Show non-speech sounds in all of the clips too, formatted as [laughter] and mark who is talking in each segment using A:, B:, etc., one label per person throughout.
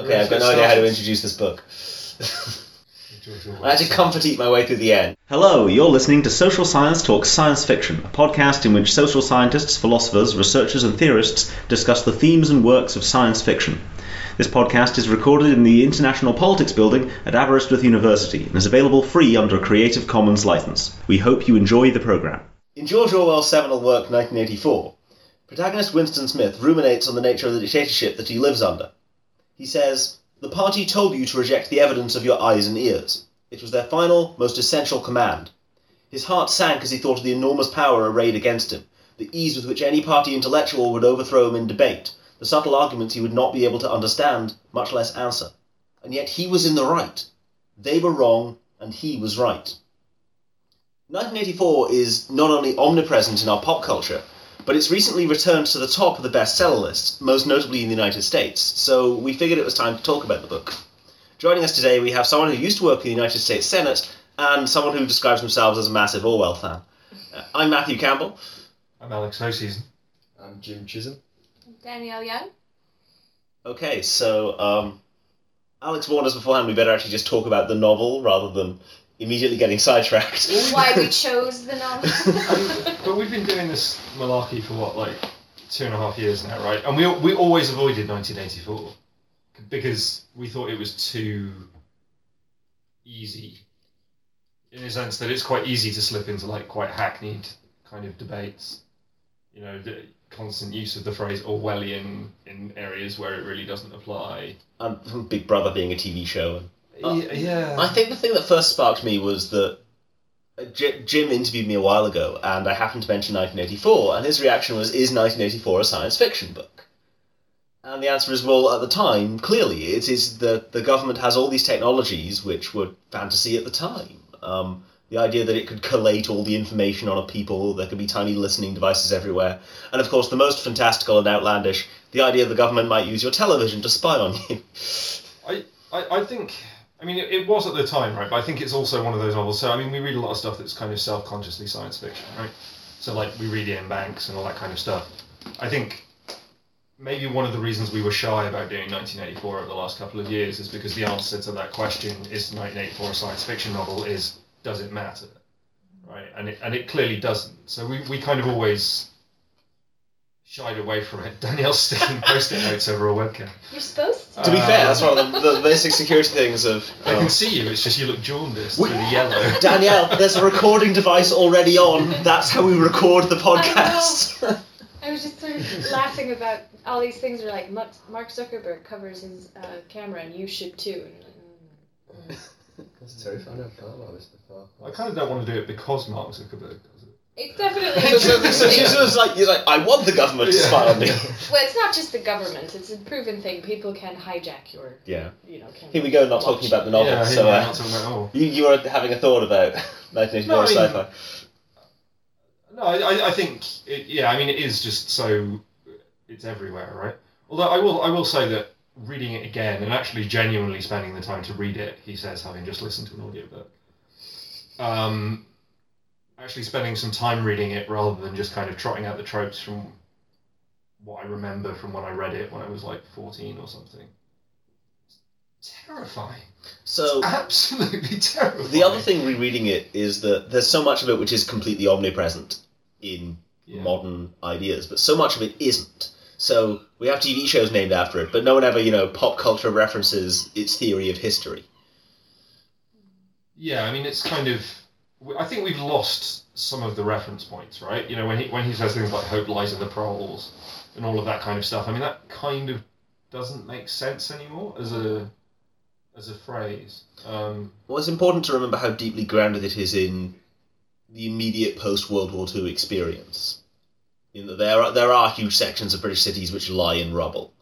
A: Okay, I've got no idea how to introduce this book. [laughs] I had to comfort eat my way through the end.
B: Hello, you're listening to Social Science Talks Science Fiction, a podcast in which social scientists, philosophers, researchers, and theorists discuss the themes and works of science fiction. This podcast is recorded in the International Politics Building at Aberystwyth University and is available free under a Creative Commons license. We hope you enjoy the program.
A: In George Orwell's seminal work 1984, protagonist Winston Smith ruminates on the nature of the dictatorship that he lives under. He says, The party told you to reject the evidence of your eyes and ears. It was their final, most essential command. His heart sank as he thought of the enormous power arrayed against him, the ease with which any party intellectual would overthrow him in debate, the subtle arguments he would not be able to understand, much less answer. And yet he was in the right. They were wrong, and he was right. 1984 is not only omnipresent in our pop culture, but it's recently returned to the top of the bestseller list, most notably in the United States, so we figured it was time to talk about the book. Joining us today, we have someone who used to work in the United States Senate and someone who describes themselves as a massive Orwell fan. Uh, I'm Matthew Campbell.
C: I'm Alex Hoseason.
D: I'm Jim Chisholm.
E: Danielle Young.
A: Okay, so um, Alex warned us beforehand we better actually just talk about the novel rather than immediately getting sidetracked.
E: Why we [laughs] chose the novel. [laughs]
C: But we've been doing this malarkey for what, like two and a half years now, right? And we we always avoided 1984 because we thought it was too easy, in a sense that it's quite easy to slip into like quite hackneyed kind of debates. You know, the constant use of the phrase Orwellian in areas where it really doesn't apply.
A: and from Big Brother being a TV show.
C: Yeah.
A: I think the thing that first sparked me was that J- Jim interviewed me a while ago, and I happened to mention 1984, and his reaction was, "Is 1984 a science fiction book?" And the answer is, well, at the time, clearly, it is the the government has all these technologies which were fantasy at the time. Um, the idea that it could collate all the information on a people, there could be tiny listening devices everywhere, and of course, the most fantastical and outlandish, the idea the government might use your television to spy on you.
C: I, I, I think. I mean, it, it was at the time, right? But I think it's also one of those novels. So, I mean, we read a lot of stuff that's kind of self-consciously science fiction, right? So, like, we read Iain Banks and all that kind of stuff. I think maybe one of the reasons we were shy about doing 1984 over the last couple of years is because the answer to that question, is 1984 a science fiction novel, is does it matter? Right? And it, and it clearly doesn't. So, we, we kind of always shied away from it. [laughs] Danielle's sticking post-it notes over a webcam.
E: You're supposed to.
A: to be
C: Uh,
A: fair, that's one of the, the basic security things of.
C: I can see you. It's just you look jaundiced
A: We-
C: through the yellow. [laughs]
A: Danielle, there's a recording device already on. That's how we record the podcast.
E: I was just sort of laughing about all these things Are like Mark Mark Zuckerberg covers his uh, camera and you should too. And you're like, mm.
D: That's terrifying. I've thought about this before.
C: I kind of don't want to do it because Mark Zuckerberg does it.
E: It's definitely. [laughs]
A: so, so, so she's just like, he's like, I want the government to
C: Yeah.
A: spy on me. [laughs]
E: well, it's not just the government. It's a proven thing. People can hijack your,
A: Yeah.
E: you know. Camera.
A: Here we go, not talking about the novel.
C: yeah,
A: so uh,
C: not talking about all.
A: you, you were having a thought about [laughs] 1984
C: No, I mean-
A: sci-fi.
C: No, I, I- I think it, yeah. I mean, it is just so it's everywhere, right? Although I will I will say that reading it again and actually genuinely spending the time to read it, he says, having just listened to an audiobook. Um, actually spending some time reading it rather than just kind of trotting out the tropes from what I remember from when I read it when I was like fourteen or something. It's terrifying.
A: So
C: Absolutely [laughs] terrifying.
A: the other thing rereading it is that there's so much of it which is completely omnipresent in
C: Yeah.
A: modern ideas, but so much of it isn't. So we have TV shows named after it, but no one ever, you know, pop culture references its theory of history.
C: Yeah, I mean, it's kind of. I think we've lost some of the reference points, right? You know, when he when he says things like "hope lies in the proles" and all of that kind of stuff. I mean, that kind of doesn't make sense anymore as a as a phrase. Um,
A: Well, it's important to remember how deeply grounded it is in the immediate post World War II experience. In that there are there are huge sections of British cities which lie in rubble,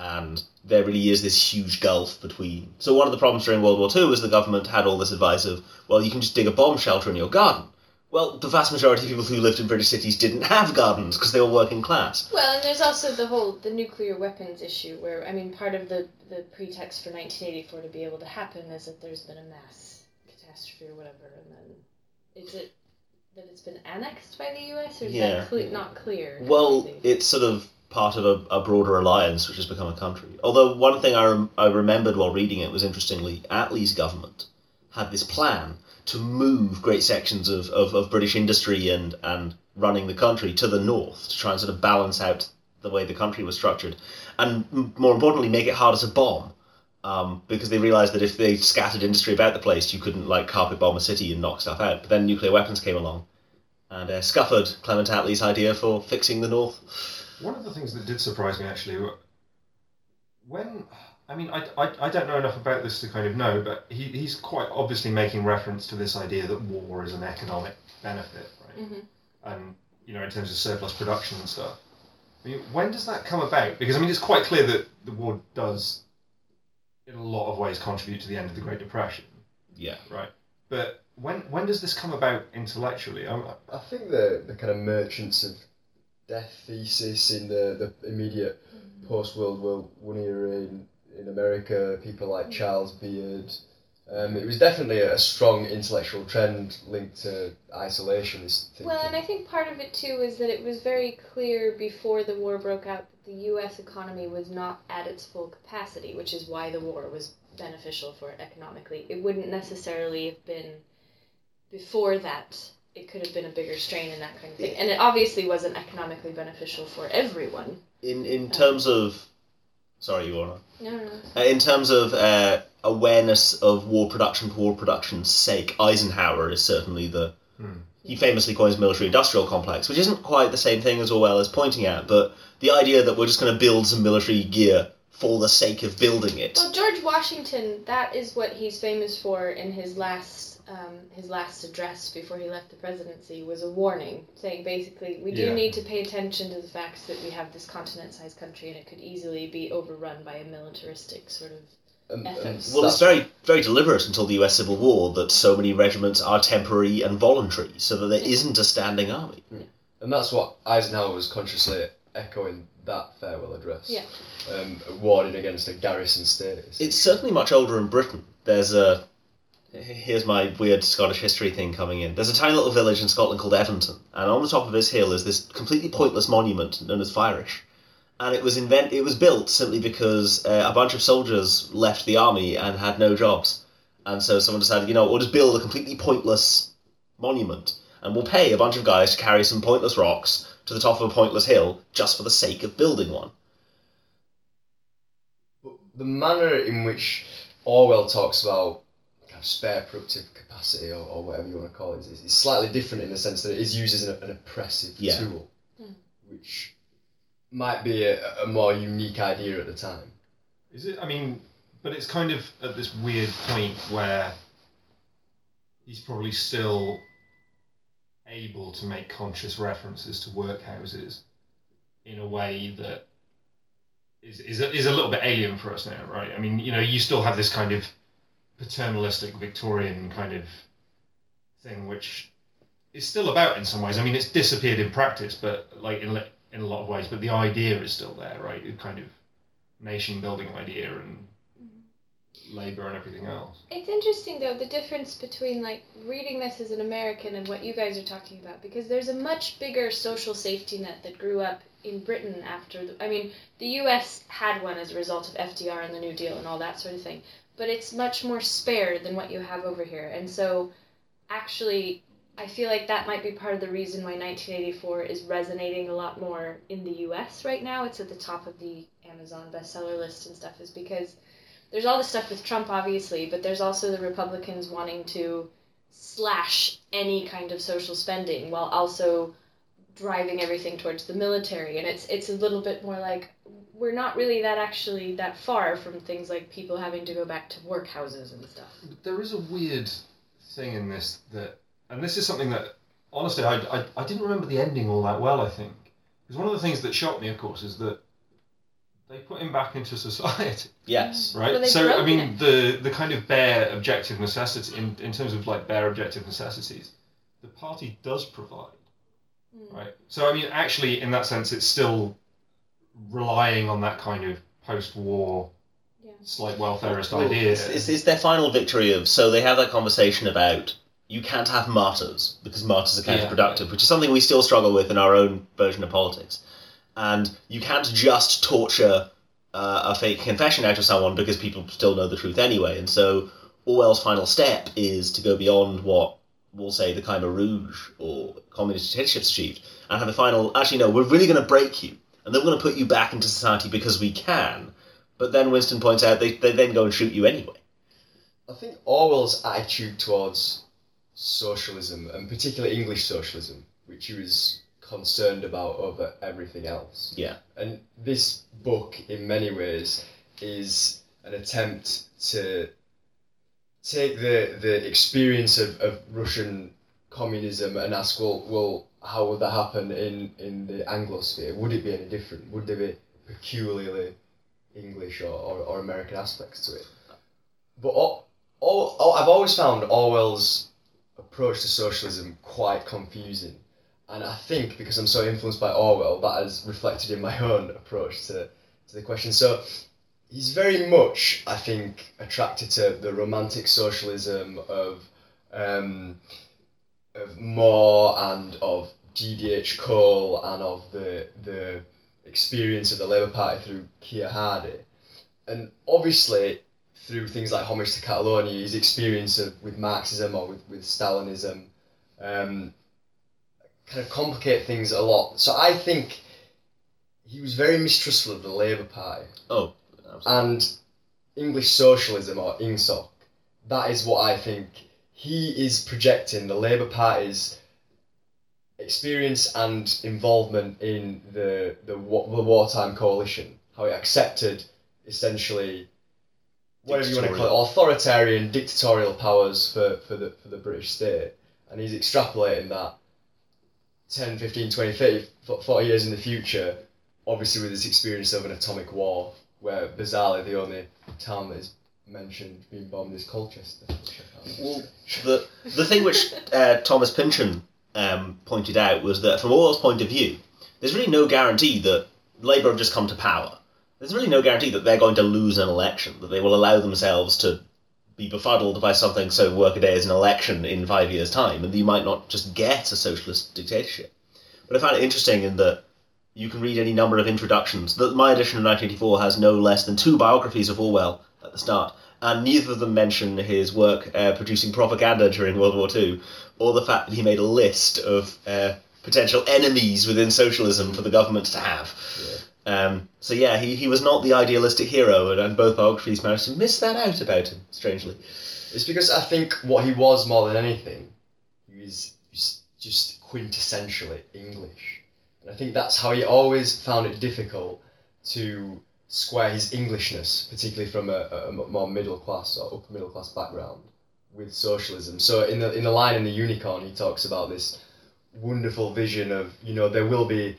A: and there really is this huge gulf between. So one of the problems during World War II was the government had all this advice of, well, you can just dig a bomb shelter in your garden. Well, the vast majority of people who lived in British cities didn't have gardens because they were working class.
E: Well, and there's also the whole the nuclear weapons issue, where I mean, part of the the pretext for 1984 to be able to happen is that there's been a mass catastrophe or whatever, and then is it that it's been annexed by the U.S. or is
A: Yeah.
E: that cle- not clear?
A: Well, it's sort of part of a, a broader alliance which has become a country. Although one thing I, rem- I remembered while reading it was interestingly, Attlee's government had this plan to move great sections of, of, of British industry and, and running the country to the north to try and sort of balance out the way the country was structured, and more importantly, make it harder to bomb. Um, because they realised that if they scattered industry about the place, you couldn't like carpet bomb a city and knock stuff out. But then nuclear weapons came along, and uh, scuppered Clement Attlee's idea for fixing the north.
C: One of the things that did surprise me actually, were- when I mean I, I, I don't know enough about this to kind of know, but he, he's quite obviously making reference to this idea that war is an economic benefit, right?
E: Mhm.
C: And you know in terms of surplus production and stuff. I mean, when does that come about? Because I mean, it's quite clear that the war does, in a lot of ways, contribute to the end of the Great Depression,
A: Yeah.
C: right? But when when does this come about intellectually? I'm,
D: I think the the kind of merchants of death thesis in the, the immediate post World War One era in, in America, people like Charles Beard. Um, it was definitely a strong intellectual trend linked to isolationist thinking.
E: Well, and I think part of it too is that it was very clear before the war broke out that the U.S. economy was not at its full capacity, which is why the war was beneficial for it economically. It wouldn't necessarily have been before that. It could have been a bigger strain and that kind of thing. And it obviously wasn't economically beneficial for everyone.
A: In in terms of, sorry, you wanna.
E: No, no, no.
A: Uh, in terms of uh, awareness of war production for war production's sake, Eisenhower is certainly the.
C: Hmm.
A: He famously coins military industrial complex, which isn't quite the same thing as Orwell is pointing at, but the idea that we're just going to build some military gear for the sake of building it.
E: Well, George Washington, that is what he's famous for in his last um, his last address before he left the presidency was a warning saying basically we do
C: Yeah.
E: need to pay attention to the fact that we have this continent-sized country and it could easily be overrun by a militaristic sort of
D: Um, um.
A: Well, it's very very deliberate until the U.S. Civil War that so many regiments are temporary and voluntary, so that there isn't a standing army.
D: And that's what Eisenhower was consciously echoing that farewell address.
E: Yeah.
D: Um, warning against a garrison status.
A: It's certainly much older in Britain. There's a here's my weird Scottish history thing coming in. There's a tiny little village in Scotland called Evanton, and on the top of this hill is this completely pointless monument known as Fyrish. And it was invent it was built simply because uh, a bunch of soldiers left the army and had no jobs, and so someone decided, you know, we'll just build a completely pointless monument, and we'll pay a bunch of guys to carry some pointless rocks to the top of a pointless hill just for the sake of building one.
D: The manner in which Orwell talks about spare productive capacity or, or whatever you want to call it is, is slightly different in the sense that it is used as an, an oppressive
A: Yeah.
D: tool,
E: Mm.
D: which might be a, a more unique idea at the time.
C: Is it? I mean, but it's kind of at this weird point where he's probably still able to make conscious references to workhouses in a way that is is a, is a little bit alien for us now, right? I mean, you know, you still have this kind of paternalistic Victorian kind of thing, which is still about in some ways. I mean, it's disappeared in practice, but like in in a lot of ways, but the idea is still there, right? The kind of nation building idea and mm-hmm. labor and everything else.
E: It's interesting though the difference between like reading this as an American and what you guys are talking about because there's a much bigger social safety net that grew up in Britain after the I mean the US had one as a result of FDR and the New Deal and all that sort of thing but it's much more spare than what you have over here and so actually I feel like that might be part of the reason why 1984 is resonating a lot more in the US right now it's at the top of the Amazon bestseller list and stuff is because there's all the stuff with Trump, obviously, but there's also the Republicans wanting to slash any kind of social spending while also driving everything towards the military. And it's it's a little bit more like we're not really that actually that far from things like people having to go back to workhouses and stuff.
C: But there is a weird thing in this that, and this is something that honestly I, I, I didn't remember the ending all that well. I think because one of the things that shocked me, of course, is that they put him back into society. [laughs]
A: Yes.
C: right?
E: Well,
C: so I mean,
E: it.
C: the the kind of bare objective necessity in in terms of like bare objective necessities, the party does provide,
E: Mm.
C: right? So I mean, actually, in that sense, it's still relying on that kind of post-war,
E: Yeah.
C: slight welfareist
A: Well,
C: idea.
A: It's, it's, it's their final victory of so they have that conversation about you can't have martyrs because martyrs are
C: Yeah.
A: counterproductive, which is something we still struggle with in our own version of politics. and you can't just torture uh, a fake confession out of someone because people still know the truth anyway. And so Orwell's final step is to go beyond what we'll say the Khmer Rouge or communist dictatorships achieved, and have a final. Actually, no, we're really going to break you, and then we're going to put you back into society because we can. But then Winston points out they, they then go and shoot you anyway.
D: I think Orwell's attitude towards socialism, and particularly English socialism, which he was concerned about over everything else.
A: Yeah.
D: And this book, in many ways, is an attempt to take the, the experience of, of Russian communism and ask, well, well, how would that happen in, in the Anglosphere? Would it be any different? Would there be peculiarly English or, or, or American aspects to it? But all, all, all, I've always found Orwell's approach to socialism quite confusing. And I think because I'm so influenced by Orwell, that has reflected in my own approach to, to the question. So he's very much, I think, attracted to the romantic socialism of um, of More and GDH Cole and of the the experience of the Labour Party through Keir Hardie. And obviously through things like Homage to Catalonia, his experience of with Marxism or with, with Stalinism um, kind of complicate things a lot. So I think he was very mistrustful of the Labour Party
A: Oh, absolutely.
D: and English socialism or INGSOC. That is what I think he is projecting the Labour Party's experience and involvement in the the, the wartime coalition. How it accepted essentially whatever you want to call it, authoritarian dictatorial powers for, for the for the British state. And he's extrapolating that 10, 15, 20, 30, 40 years in the future, obviously with his experience of an atomic war, where bizarrely the only town that is mentioned being bombed is Colchester. which I found
A: Well, the the thing which uh, Thomas Pynchon um, pointed out was that from Orwell's point of view, there's really no guarantee that Labour have just come to power. There's really no guarantee that they're going to lose an election, that they will allow themselves to be befuddled by something so workaday as an election in five years' time, and you might not just get a socialist dictatorship. But I found it interesting in that you can read any number of introductions. That my edition of 1984 has no less than two biographies of Orwell at the start, and neither of them mention his work uh, producing propaganda during World War II, or the fact that he made a list of uh, potential enemies within socialism for the government to have. Um, so yeah, he, he was not the idealistic hero, and, and both biographies managed to miss that out about him, strangely.
D: It's because I think what he was more than anything, he was just- just quintessentially English. And I think that's how he always found it difficult to square his Englishness, particularly from a, a more middle class or upper middle class background, with socialism. So in the in the line in the Unicorn, he talks about this wonderful vision of you know there will be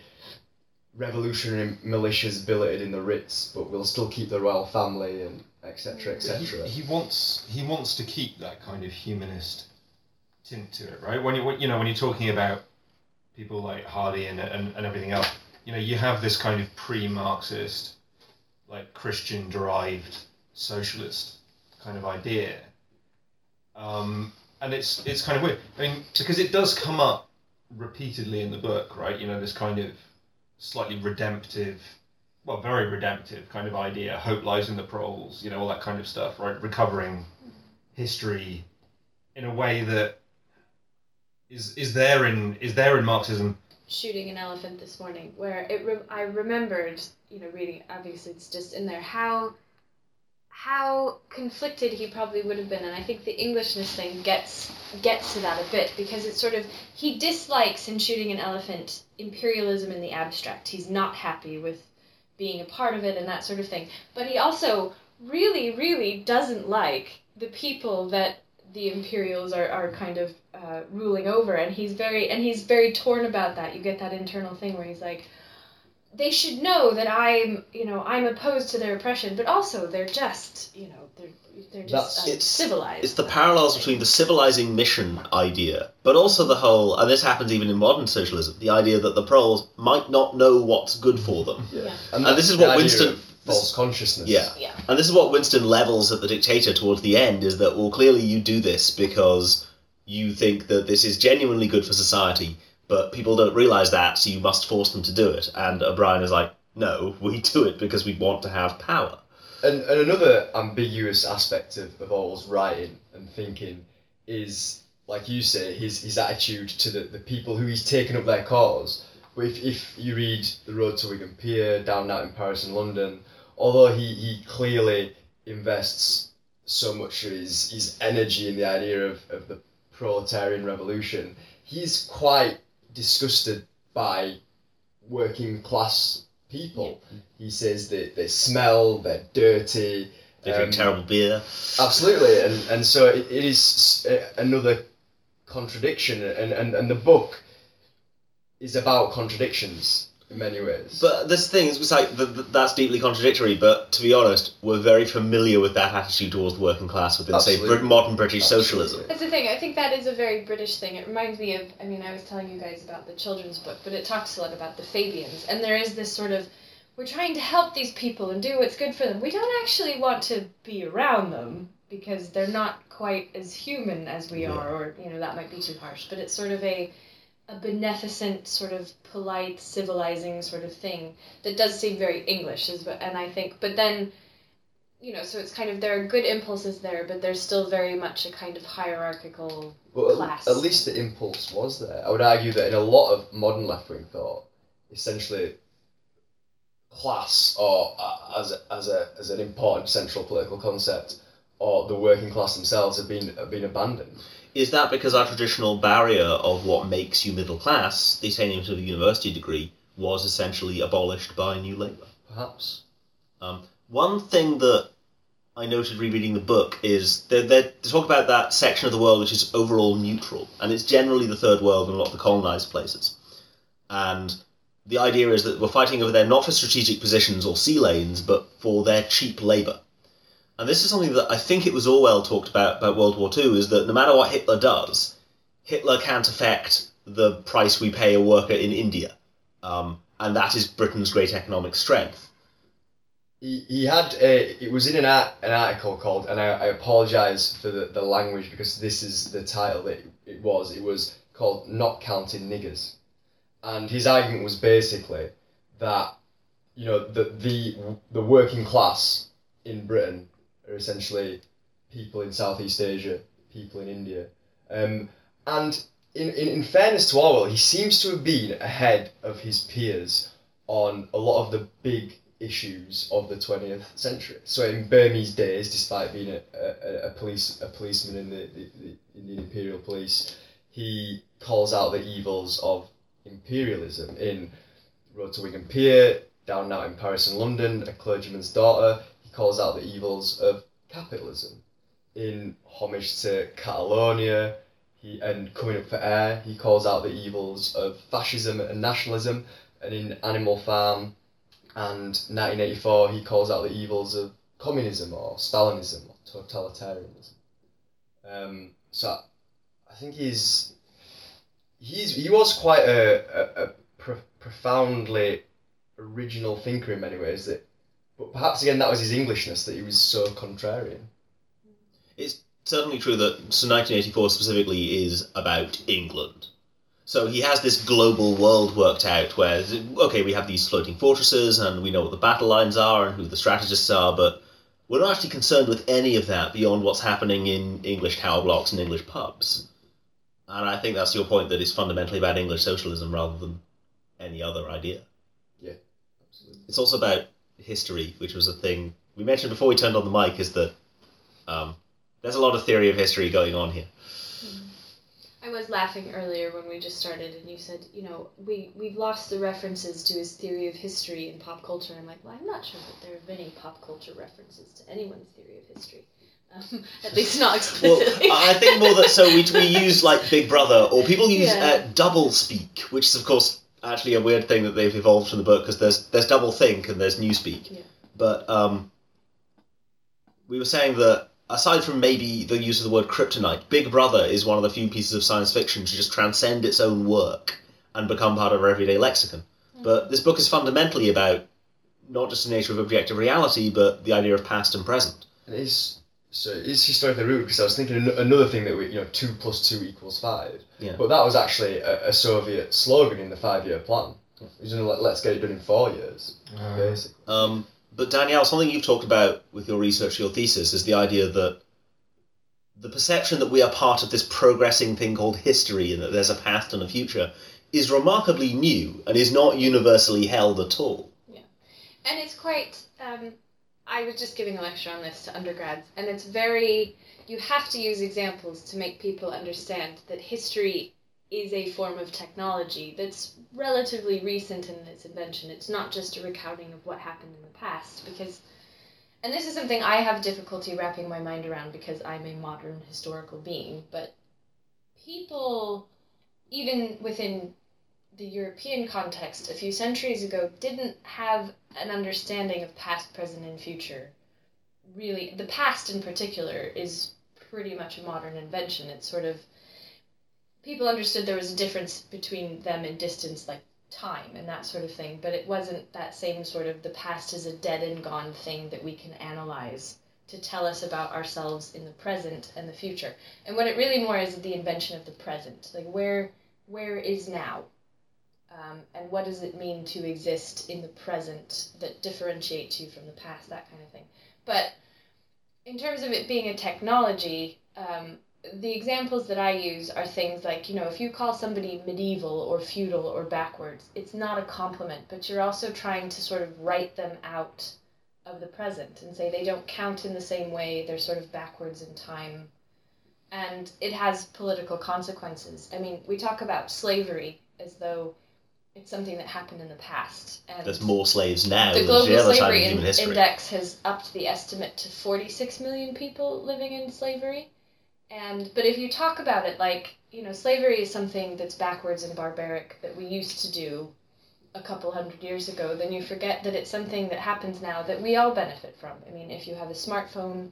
D: revolutionary militias billeted in the Ritz, but we'll still keep the royal family and etc. etc.
C: He, he wants he wants to keep that kind of humanist tint to it, right? When you when- you know when you're talking about people like Hardie and, and, and everything else, you know, you have this kind of pre-Marxist, like Christian-derived socialist kind of idea, um, and it's it's kind of weird. I mean, because it does come up repeatedly in the book, right? You know, this kind of slightly redemptive well, very redemptive kind of idea. Hope lies in the proles, you know, all that kind of stuff, right? Recovering history in a way that is is there in is there in Marxism.
E: shooting an elephant this morning where it re- I remembered you know reading obviously it's just in there how how conflicted he probably would have been and I think the Englishness thing gets gets to that a bit because it's sort of he dislikes in shooting an elephant imperialism in the abstract. He's not happy with being a part of it and that sort of thing. But he also really really doesn't like the people that the imperials are, are kind of uh, ruling over and he's very and he's very torn about that. You get that internal thing where he's like they should know that i'm you know i'm opposed to their oppression but also they're just you know they're they're just
D: That's-
E: uh,
A: it's-
E: civilized
A: It's the parallels between the civilizing mission idea, but also the whole, and this happens even in modern socialism, the idea that the proles might not know what's good for them.
E: Yeah.
A: And
D: that's
A: this is what
D: idea
A: Winston-
D: false consciousness.
A: Yeah.
E: Yeah.
A: And this is what Winston levels at the dictator towards the end is that, well, clearly you do this because you think that this is genuinely good for society, but people don't realize that, so you must force them to do it. And O'Brien is like, no, we do it because we want to have power.
D: And, and another ambiguous aspect of, of Orwell's writing and thinking is, like you say, his, his attitude to the, the people who he's taken up their cause. But if, if you read The Road to Wigan Pier, Down and Out in Paris and London, although he, he clearly invests so much of his, his energy in the idea of, of the proletarian revolution, he's quite disgusted by working class people. He says that they smell, they're dirty.
A: They drink
D: um,
A: terrible beer.
D: Absolutely, and and so it, it is another contradiction, and, and, and the book is about contradictions in many ways.
A: But this thing is, it's like th- th- that's deeply contradictory. But to be honest, we're very familiar with that attitude towards the working class within, say,
D: Absolutely.
A: Brit- modern British
D: Absolutely.
A: socialism.
E: That's the thing. I think that is a very British thing. It reminds me of. I mean, I was telling you guys about the children's book, but it talks a lot about the Fabians, and there is this sort of. We're trying to help these people and do what's good for them. We don't actually want to be around them because they're not quite as human as we
A: Yeah.
E: are, or you know that might be too harsh. But it's sort of a, a beneficent, sort of polite, civilizing sort of thing that does seem very English, is what, and I think. But then you know, so it's kind of there are good impulses there, but there's still very much a kind of hierarchical. Class.
D: at, at least the impulse was there. I would argue that in a lot of modern left wing thought, essentially, class or uh, as a, as a as an important central political concept, or the working class themselves have been have been abandoned.
A: Is that because our traditional barrier of what makes you middle class, the attainment of a university degree, was essentially abolished by New Labour?
D: Perhaps.
A: Um, one thing that I noted rereading the book is they they talk about that section of the world which is overall neutral, and it's generally the third world and a lot of the colonized places. And the idea is that we're fighting over there not for strategic positions or sea lanes, but for their cheap labour. And this is something that I think it was Orwell talked about about World War II, is that no matter what Hitler does, Hitler can't affect the price we pay a worker in India. Um, and that is Britain's great economic strength.
D: He, he had a, it was in an, art, an article called and I, I apologise for the, the language because this is the title that it, it was it was called not counting niggers and his argument was basically that you know the the, the working class in Britain are essentially people in Southeast Asia people in India um, and in, in, in fairness to Orwell he seems to have been ahead of his peers on a lot of the big issues of the 20th century. So in Burmese days, despite being a, a, a police a policeman in the, the, the Imperial Police, he calls out the evils of imperialism in Road to Wigan Pier, Down Out in Paris and London, A Clergyman's Daughter. Calls out the evils of capitalism. In Homage to Catalonia, he, and Coming Up for Air, he calls out the evils of fascism and nationalism. And in Animal Farm, and 1984 he calls out the evils of communism or Stalinism or totalitarianism. Um, so I think he's he's he was quite a, a, a pro- profoundly original thinker in many ways. That, but perhaps again that was his Englishness that he was so contrarian.
A: It's certainly true that so 1984 specifically is about England. So he has this global world worked out where, okay, we have these floating fortresses and we know what the battle lines are and who the strategists are, but we're not actually concerned with any of that beyond what's happening in English tower blocks and English pubs. And I think that's your point that it's fundamentally about English socialism rather than any other idea.
D: Yeah, absolutely.
A: It's also about history, which was a thing we mentioned before we turned on the mic, is that um, there's a lot of theory of history going on here.
E: I was laughing earlier when we just started, and you said, you know, we we've lost the references to his theory of history and pop culture. I'm like, well, I'm not sure that there have been any pop culture references to anyone's theory of history, um, [laughs] at least not [laughs] explicitly. Well.
A: I think more that so we, we use like Big Brother, or people use [laughs]
E: Yeah.
A: uh, double speak, which is of course actually a weird thing that they've evolved from the book because there's there's double think and there's newspeak.
E: Yeah.
A: But um, we were saying that aside from maybe the use of the word kryptonite, Big Brother is one of the few pieces of science fiction to just transcend its own work and become part of our everyday lexicon. But this book is fundamentally about not just the nature of objective reality, but the idea of past and present.
D: It's so it's historically rude because I was thinking another thing that we, you know, two plus two equals five.
A: Yeah.
D: But that was actually a, a Soviet slogan in the five-year plan. It was, you know, like, let's get it done in four years,
C: Uh,
D: basically.
A: Um, but Danielle, something you've talked about with your research, your thesis, is the idea that the perception that we are part of this progressing thing called history and that there's a past and a future is remarkably new and is not universally held at all.
E: Yeah, and it's quite. Um, I was just giving a lecture on this to undergrads, and it's very. You have to use examples to make people understand that history is a form of technology that's relatively recent in its invention. It's not just a recounting of what happened in the past, because. And this is something I have difficulty wrapping my mind around because I'm a modern historical being, but people, even within the European context a few centuries ago didn't have an understanding of past, present, and future. Really, the past in particular is pretty much a modern invention. It's sort of. People understood there was a difference between them and distance, like time and that sort of thing, but it wasn't that same sort of the past is a dead and gone thing that we can analyze to tell us about ourselves in the present and the future. And what it really more is the invention of the present. Like, where where is now? Um, and what does it mean to exist in the present that differentiates you from the past, that kind of thing. But in terms of it being a technology, um, the examples that I use are things like, you know, if you call somebody medieval or feudal or backwards, it's not a compliment, but you're also trying to sort of write them out of the present and say they don't count in the same way, they're sort of backwards in time. And it has political consequences. I mean, we talk about slavery as though it's something that happened in the past. And
A: There's more slaves now
E: the
A: than
E: Global Slavery
A: in human history.
E: Index has upped the estimate to 46 million people living in slavery. And but if you talk about it like, you know, slavery is something that's backwards and barbaric that we used to do a couple hundred years ago, then you forget that it's something that happens now that we all benefit from. I mean, if you have a smartphone,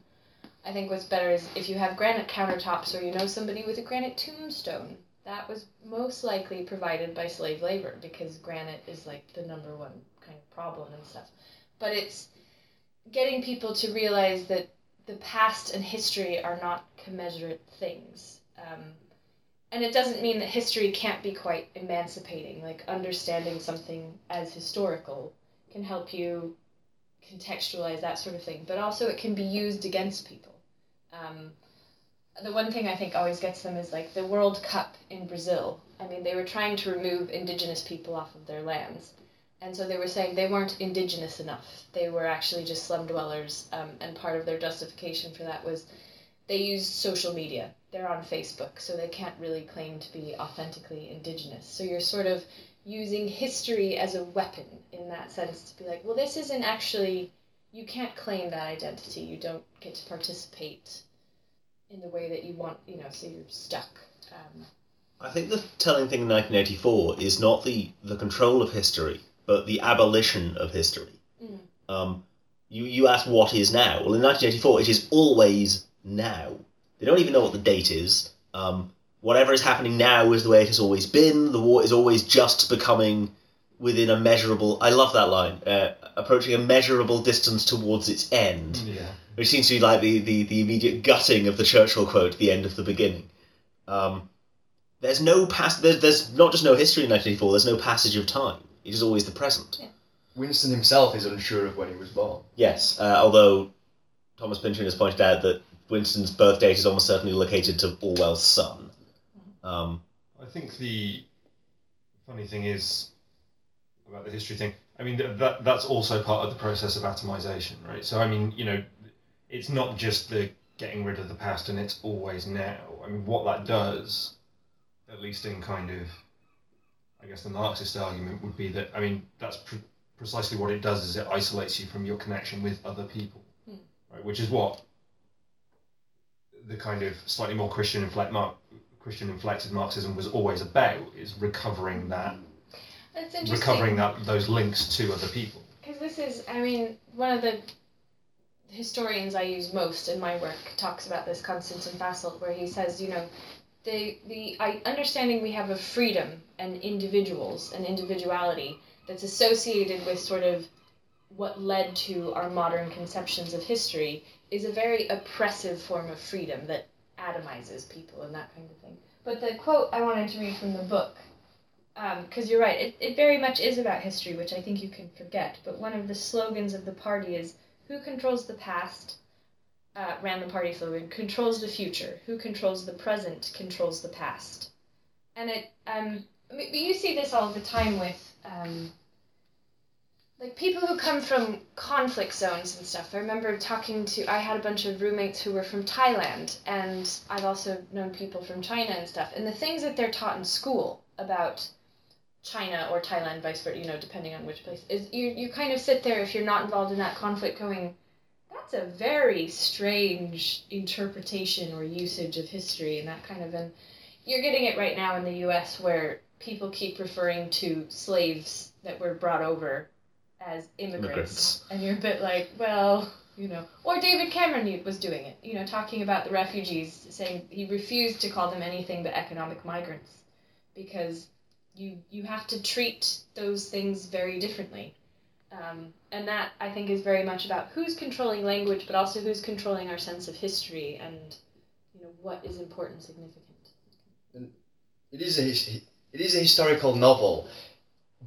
E: I think what's better is if you have granite countertops or you know somebody with a granite tombstone, that was most likely provided by slave labor because granite is like the number one kind of problem and stuff. But it's getting people to realize that the past and history are not commensurate things. Um, and it doesn't mean that history can't be quite emancipating. Like understanding something as historical can help you contextualize that sort of thing. But also, it can be used against people. Um, the one thing I think always gets them is like the World Cup in Brazil. I mean, they were trying to remove indigenous people off of their lands. And so they were saying they weren't indigenous enough. They were actually just slum dwellers. Um, and part of their justification for that was they use social media. They're on Facebook, so they can't really claim to be authentically indigenous. So you're sort of using history as a weapon in that sense to be like, well, this isn't actually, you can't claim that identity. You don't get to participate in the way that you want, you know, so you're stuck. Um,
A: I think the telling thing in 1984 is not the, the control of history, but the abolition of history.
E: Mm.
A: Um, you, you ask what is now. Well, in 1984, it is always now. They don't even know what the date is. Um, whatever is happening now is the way it has always been. The war is always just becoming within a measurable. I love that line. Uh, approaching a measurable distance towards its end
C: Yeah.
A: Which seems to be like the, the, the immediate gutting of the Churchill quote at the end of the beginning. Um, there's no past. There's, there's not just no history in 1984. There's no passage of time. It is always the present.
D: Winston himself is unsure of when he was born.
A: Yes, uh, although Thomas Pynchon has pointed out that Winston's birth date is almost certainly located to Orwell's son. Um,
C: I think the funny thing is about the history thing. I mean, that that's also part of the process of atomization, right? So I mean, you know, it's not just the getting rid of the past and it's always now. I mean, what that does, at least in kind of, I guess the Marxist argument would be that I mean that's pr- precisely what it does is it isolates you from your connection with other people,
E: Hmm.
C: right? Which is what the kind of slightly more Christian inflect Mar- Christian inflected Marxism was always about is recovering that recovering that those links to other people.
E: Because this is, I mean, one of the historians I use most in my work talks about this, Constantine Fasolt, where he says, you know, the the I, understanding we have of freedom and individuals and individuality that's associated with sort of what led to our modern conceptions of history is a very oppressive form of freedom that atomizes people and that kind of thing. But the quote I wanted to read from the book, um, because you're right, it, it very much is about history, which I think you can forget. But one of the slogans of the party is Who controls the past? Uh, ran the party slogan controls the future. Who controls the present controls the past. And it, um, you see this all the time with, um, like people who come from conflict zones and stuff. I remember talking to I had a bunch of roommates who were from Thailand and I've also known people from China and stuff. And the things that they're taught in school about China or Thailand, vice versa, you know, depending on which place, is you you kind of sit there if you're not involved in that conflict going, that's a very strange interpretation or usage of history and that kind of and you're getting it right now in the US where people keep referring to slaves that were brought over as immigrants,
A: Immigrants.
E: and you're a bit like, well, you know, or David Cameron was doing it, you know, talking about the refugees, saying he refused to call them anything but economic migrants because you you have to treat those things very differently. Um, and that I think is very much about who's controlling language, but also who's controlling our sense of history and you know what is important, and significant.
D: it is a it is a historical novel,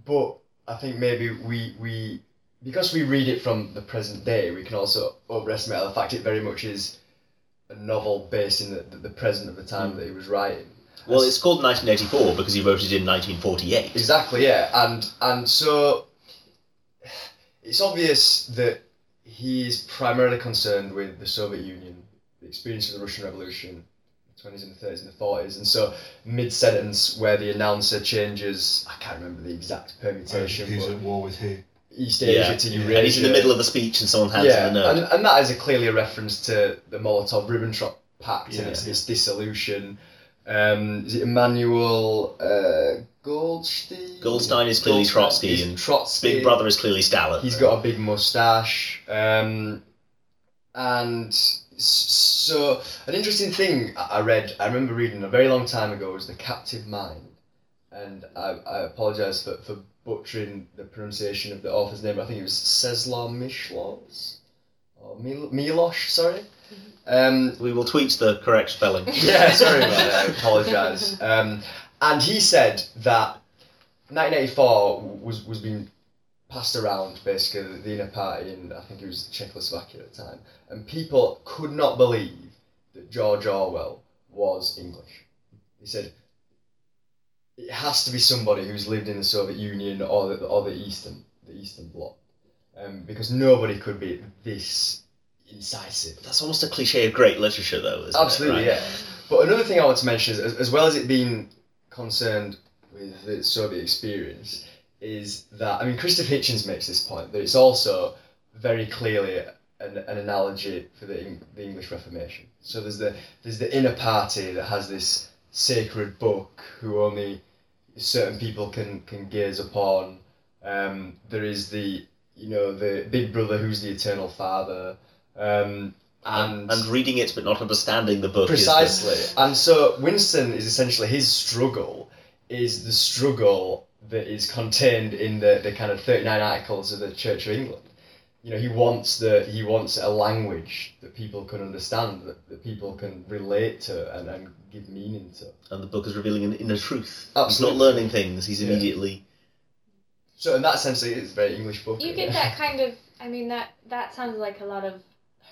D: but I think maybe we we because we read it from the present day, we can also overestimate the fact it very much is a novel based in the, the, the present of the time that he was writing.
A: Well, it's called 1984 because he wrote it in 1948.
D: Exactly, yeah, and and so it's obvious that he's primarily concerned with the Soviet Union, the experience of the Russian Revolution, the twenties and the thirties and the forties, and so mid sentence where the announcer changes, I can't remember the exact permutation,
C: Who's
D: but
C: at war with who?
D: East Asia
A: Yeah,
D: to. Eurasia.
A: And he's in the middle of the speech and someone hands
D: yeah,
A: him a note.
D: and, and that is a clearly a reference to the Molotov-Ribbentrop Pact
C: Yeah.
D: and its, its dissolution. Um, is it Emmanuel uh, Goldstein?
A: Goldstein is clearly Trotsky and
D: Trotsky.
A: Big Brother is clearly Stalin.
D: He's got a big mustache. Um, and so, an interesting thing I read, I remember reading a very long time ago, was The Captive Mind. And I, I apologise for, for butchering the pronunciation of the author's name, but I think it was Ceslar Mishlos? Or Mil- Milosh, sorry. Um,
A: We will tweet the correct spelling. [laughs]
D: yeah, sorry about that. I apologise. Um, and he said that 1984 was was being passed around basically the, the inner party in I think it was Czechoslovakia at the time, and people could not believe that George Orwell was English. He said it has to be somebody who's lived in the Soviet Union or the, or the Eastern the Eastern Bloc, um, because nobody could be this incisive.
A: That's almost a cliche of great literature, though, isn't
D: Absolutely,
A: it? Right?
D: yeah. But another thing I want to mention is, as, as well as it being concerned with the Soviet experience, is that I mean Christopher Hitchens makes this point that it's also very clearly an, an analogy for the, the English Reformation. So there's the there's the inner party that has this sacred book who only certain people can can gaze upon. Um, there is the you know the big brother who's the eternal father. Um, and,
A: And reading it but not understanding the book is the-
D: Precisely. And so Winston is essentially his struggle is the struggle that is contained in the, the kind of 39 articles of the Church of England. You know, he wants the he wants a language that people can understand, that, that people can relate to and, and give meaning to.
A: and the book is revealing an inner truth.
D: Absolutely.
A: He's not learning things. He's
D: Yeah.
A: immediately.
D: So in that sense it is a very English book.
E: You get that [laughs] kind of. I mean that that sounds like a lot of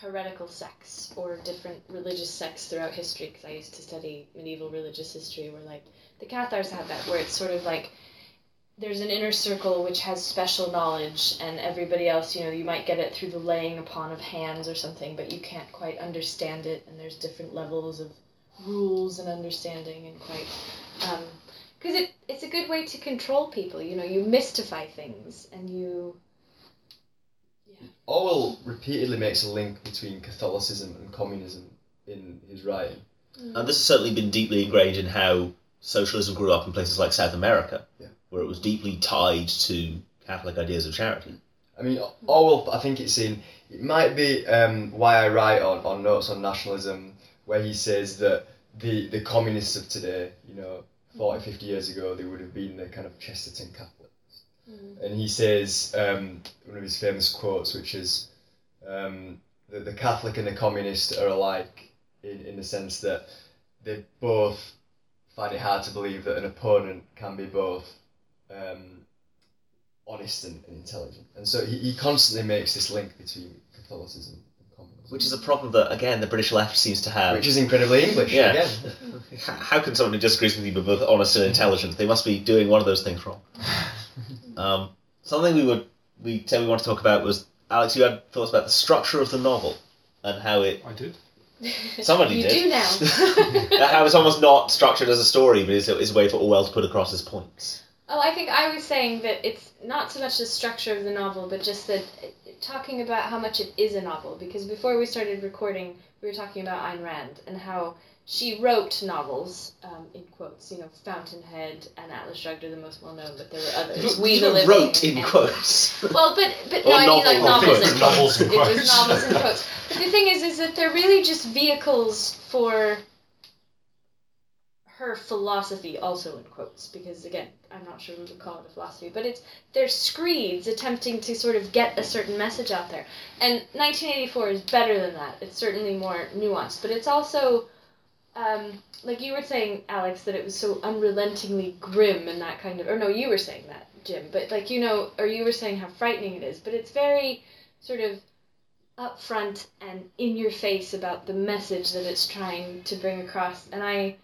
E: heretical sects or different religious sects throughout history. Because I used to study medieval religious history, where like the Cathars have that, where it's sort of like there's an inner circle which has special knowledge, and everybody else, you know, you might get it through the laying upon of hands or something, but you can't quite understand it, and there's different levels of rules and understanding, and quite. Um, because it, it's a good way to control people. You know, you mystify things and you
D: Orwell repeatedly makes a link between Catholicism and communism in his writing.
A: And this has certainly been deeply ingrained in how socialism grew up in places like South America,
D: Yeah.
A: where it was deeply tied to Catholic ideas of charity.
D: I mean, Orwell, I think it's in, it might be um, why I write on, on Notes on Nationalism, where he says that the, the communists of today, you know, 40, 50 years ago, they would have been the kind of Chesterton Catholics. And he says, um, one of his famous quotes, which is, um, the, the Catholic and the communist are alike in, in the sense that they both find it hard to believe that an opponent can be both um, honest and, and intelligent. And so he, he constantly makes this link between Catholicism and communism.
A: Which is a problem that, again, the British left seems to have.
D: Which is incredibly English,
A: Yeah.
D: again. [laughs]
A: How can someone who disagrees with you be both honest and intelligent? They must be doing one of those things wrong. [laughs] Um, something we would we said we want to talk about was Alex. You had thoughts about the structure of the novel and how it
C: I did. [laughs]
A: Somebody
E: you
A: did.
E: do now. [laughs]
A: how it's almost not structured as a story, but is is a way for Orwell to put across his points.
E: Oh, I think I was saying that it's not so much the structure of the novel, but just that talking about how much it is a novel. Because before we started recording, we were talking about Ayn Rand and how she wrote novels, um, in quotes, you know, Fountainhead and Atlas Shrugged are the most well known, but there were others. [laughs] We the Living.
A: wrote in
E: and-
A: quotes. [laughs]
E: Well, but but no, I mean like
A: novel-
E: novels in
C: Novels
E: quotes. It was novels in quotes. [laughs] But the thing is, is that they're really just vehicles for her philosophy, also in quotes, because again, I'm not sure we would call it a philosophy, but it's they're screeds attempting to sort of get a certain message out there. And 1984 is better than that. It's certainly more nuanced, but it's also. Um, like you were saying, Alex, that it was so unrelentingly grim and that kind of, or no, you were saying that, Jim, but like you know, or you were saying how frightening it is, but it's very sort of upfront and in your face about the message that it's trying to bring across. And I,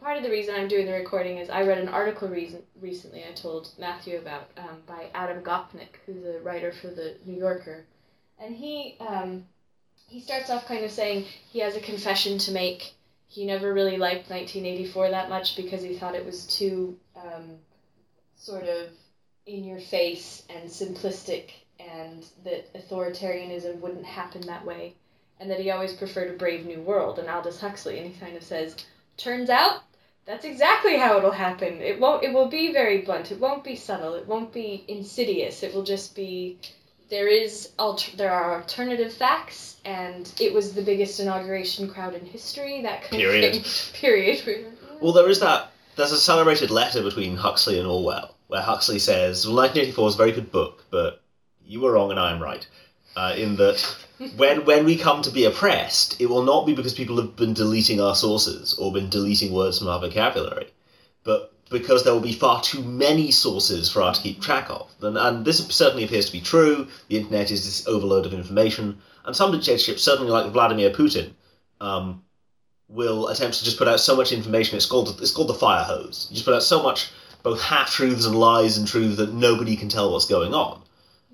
E: part of the reason I'm doing the recording is I read an article reason, recently I told Matthew about um, by Adam Gopnik, who's a writer for the New Yorker, and he um, he starts off kind of saying he has a confession to make. He never really liked 1984 that much because he thought it was too um, sort of in your face and simplistic and that authoritarianism wouldn't happen that way. And that he always preferred a brave new world. And aldous huxley and he kind of says turns out that's exactly how it'll happen. It won't it will be very blunt. It won't be subtle. It won't be insidious. It will just be there is alter- there are alternative facts and it was the biggest inauguration crowd in history that kind
A: Period.
E: of [laughs] thing period [laughs]
A: Well, there is that. There's a celebrated letter between Huxley and Orwell, where Huxley says, "Well, 1984 is a very good book, but you were wrong and I am right." Uh, in that, [laughs] when when we come to be oppressed, it will not be because people have been deleting our sources or been deleting words from our vocabulary, but because there will be far too many sources for us to keep track of. And, and this certainly appears to be true. The internet is this overload of information, and some dictatorships, certainly like Vladimir Putin, um, will attempt to just put out so much information. It's called it's called the fire hose. You just put out so much both half truths and lies and truths that nobody can tell what's going on.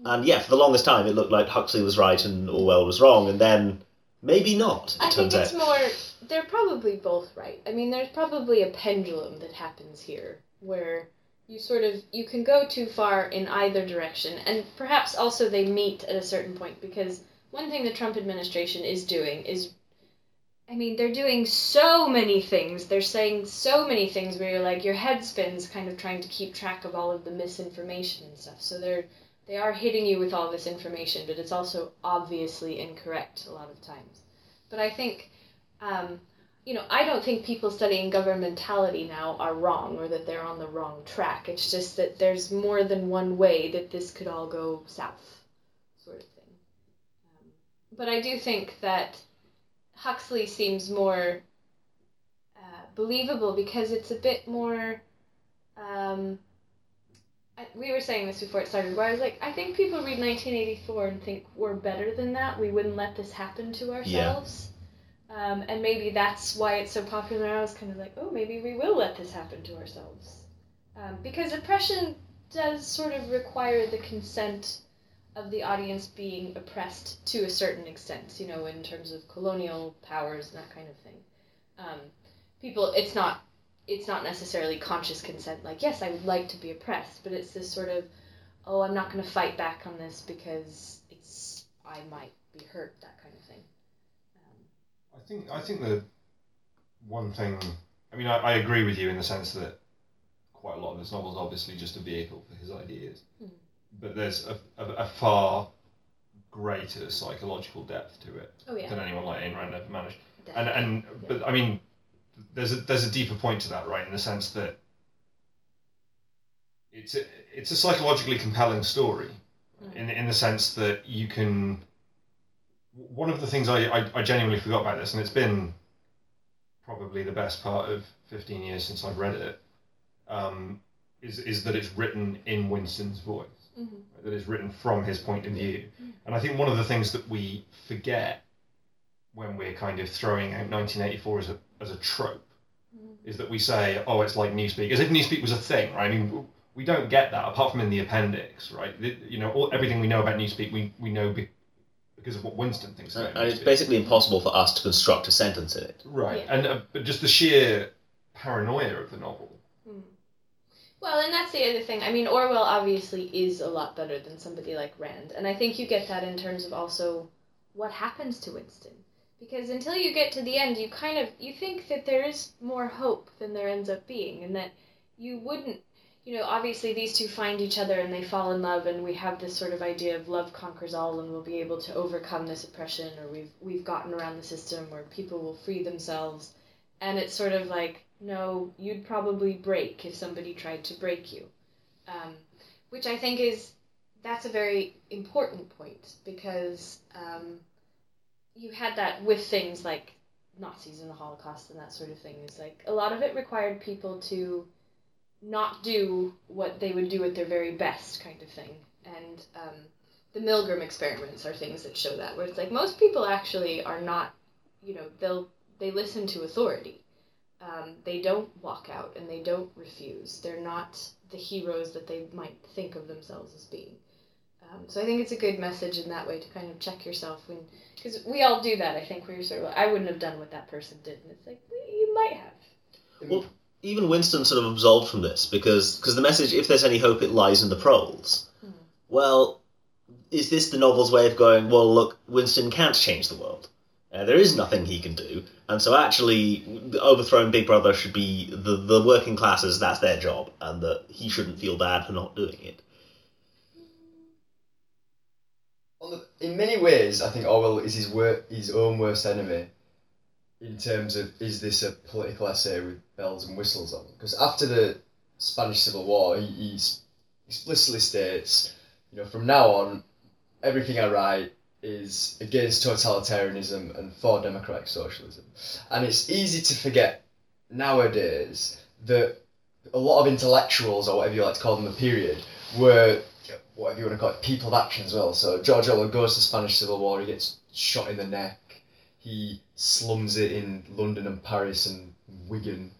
A: And yeah, for the longest time, it looked like Huxley was right and Orwell was wrong, and then maybe not. It
E: I think
A: turns
E: it's
A: out.
E: more. They're probably both right. I mean, there's probably a pendulum that happens here where you sort of you can go too far in either direction, and perhaps also they meet at a certain point because one thing the Trump administration is doing is. I mean, they're doing so many things. They're saying so many things where you're like, your head spins kind of trying to keep track of all of the misinformation and stuff. So they're they are hitting you with all this information, but it's also obviously incorrect a lot of times. But I think, um, you know, I don't think people studying governmentality now are wrong or that they're on the wrong track. It's just that there's more than one way that this could all go south, sort of thing. Um, but I do think that Huxley seems more uh, believable because it's a bit more. Um, I, we were saying this before it started, where I was like, I think people read 1984 and think we're better than that. We wouldn't let this happen to ourselves. Um, and maybe that's why it's so popular. I was kind of like, oh, maybe we will let this happen to ourselves. Um, because oppression does sort of require the consent of the audience being oppressed to a certain extent, you know, in terms of colonial powers and that kind of thing. Um, people, it's not it's not necessarily conscious consent like yes i would like to be oppressed but it's this sort of oh i'm not going to fight back on this because it's i might be hurt that kind of thing um,
C: I think I think the one thing. I mean, I, I agree with you in the sense that quite a lot of his novels obviously just a vehicle for his ideas,
E: Mm.
C: but there's a, a, a far greater psychological depth to it
E: oh yeah
C: than anyone like Ayn Rand ever managed. And
E: definitely.
C: and but I mean, there's a there's a deeper point to that, right? In the sense that it's a, it's a psychologically compelling story,
E: Mm.
C: in in the sense that you can one of the things I, I, I genuinely forgot about this, and it's been probably the best part of 15 years since I've read it, um, is, is that it's written in Winston's voice,
E: Mhm.
C: that it's written from his point of view. And I think one of the things that we forget when we're kind of throwing out 1984 as a, as a trope
E: Mhm.
C: is that we say, oh, it's like Newspeak, as if Newspeak was a thing, right? I mean, we don't get that apart from in the appendix, right? The- you know, all, everything we know about Newspeak, we, we know be, because of what Winston thinks about
A: And it's
C: Newspeak.
A: basically impossible for us to construct a sentence in it.
C: Right,
E: Yeah.
C: and uh, but just the sheer paranoia of the novel.
E: Mm. Well, and that's the other thing. I mean, Orwell obviously is a lot better than somebody like Rand, and I think you get that in terms of also what happens to Winston. Because until you get to the end, you kind of you think that there is more hope than there ends up being, and that you wouldn't, you know, obviously these two find each other and they fall in love, and we have this sort of idea of love conquers all, and we'll be able to overcome this oppression, or we've we've gotten around the system where people will free themselves, and it's sort of like no, you'd probably break if somebody tried to break you. Um, which I think is that's a very important point because um, you had that with things like Nazis and the Holocaust and that sort of thing. Is like a lot of it required people to not do what they would do at their very best, kind of thing. And um, the Milgram experiments are things that show that, where it's like most people actually are not, you know, they'll they listen to authority um, they don't walk out and they don't refuse. They're not the heroes that they might think of themselves as being. Um, so I think it's a good message in that way to kind of check yourself when, because we all do that. I think where you're sort of like, I wouldn't have done what that person did, and it's like you might have.
A: Well, even Winston sort of absolved from this because because the message, if there's any hope, it lies in the proles.
E: Mhm.
A: Well, is this the novel's way of going? Well, look, Winston can't change the world. Uh, there is nothing he can do, and so actually, overthrowing Big Brother should be the the working classes. That's their job, and that he shouldn't feel bad for not doing it.
D: In many ways, I think Orwell is his wor- his own worst enemy. In terms of is this a political essay with bells and whistles on? Because after the Spanish Civil War, he, he explicitly states, you know, from now on, everything I write is against totalitarianism and for democratic socialism. And it's easy to forget nowadays that a lot of intellectuals, or whatever you like to call them, the period, were whatever you want to call it, people of action as well. So George Orwell goes to the Spanish Civil War, he gets shot in the neck, he slums it in London and Paris and Wigan.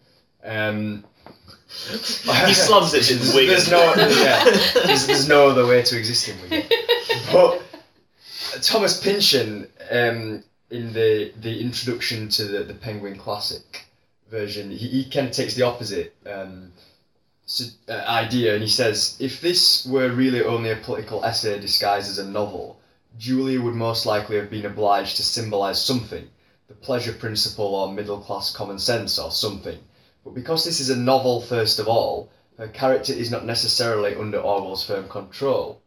D: Um,
A: he [laughs] slums it in
D: there's,
A: Wigan.
D: There's no, yeah, there's, there's no other way to exist in Wigan. [laughs] But Thomas Pynchon, um, in the the introduction to the, the Penguin Classic version, he, he kind of takes the opposite um, s- uh, idea and he says, if this were really only a political essay disguised as a novel, Julia would most likely have been obliged to symbolise something, the pleasure principle or middle class common sense or something. But because this is a novel first of all, her character is not necessarily under Orwell's firm control.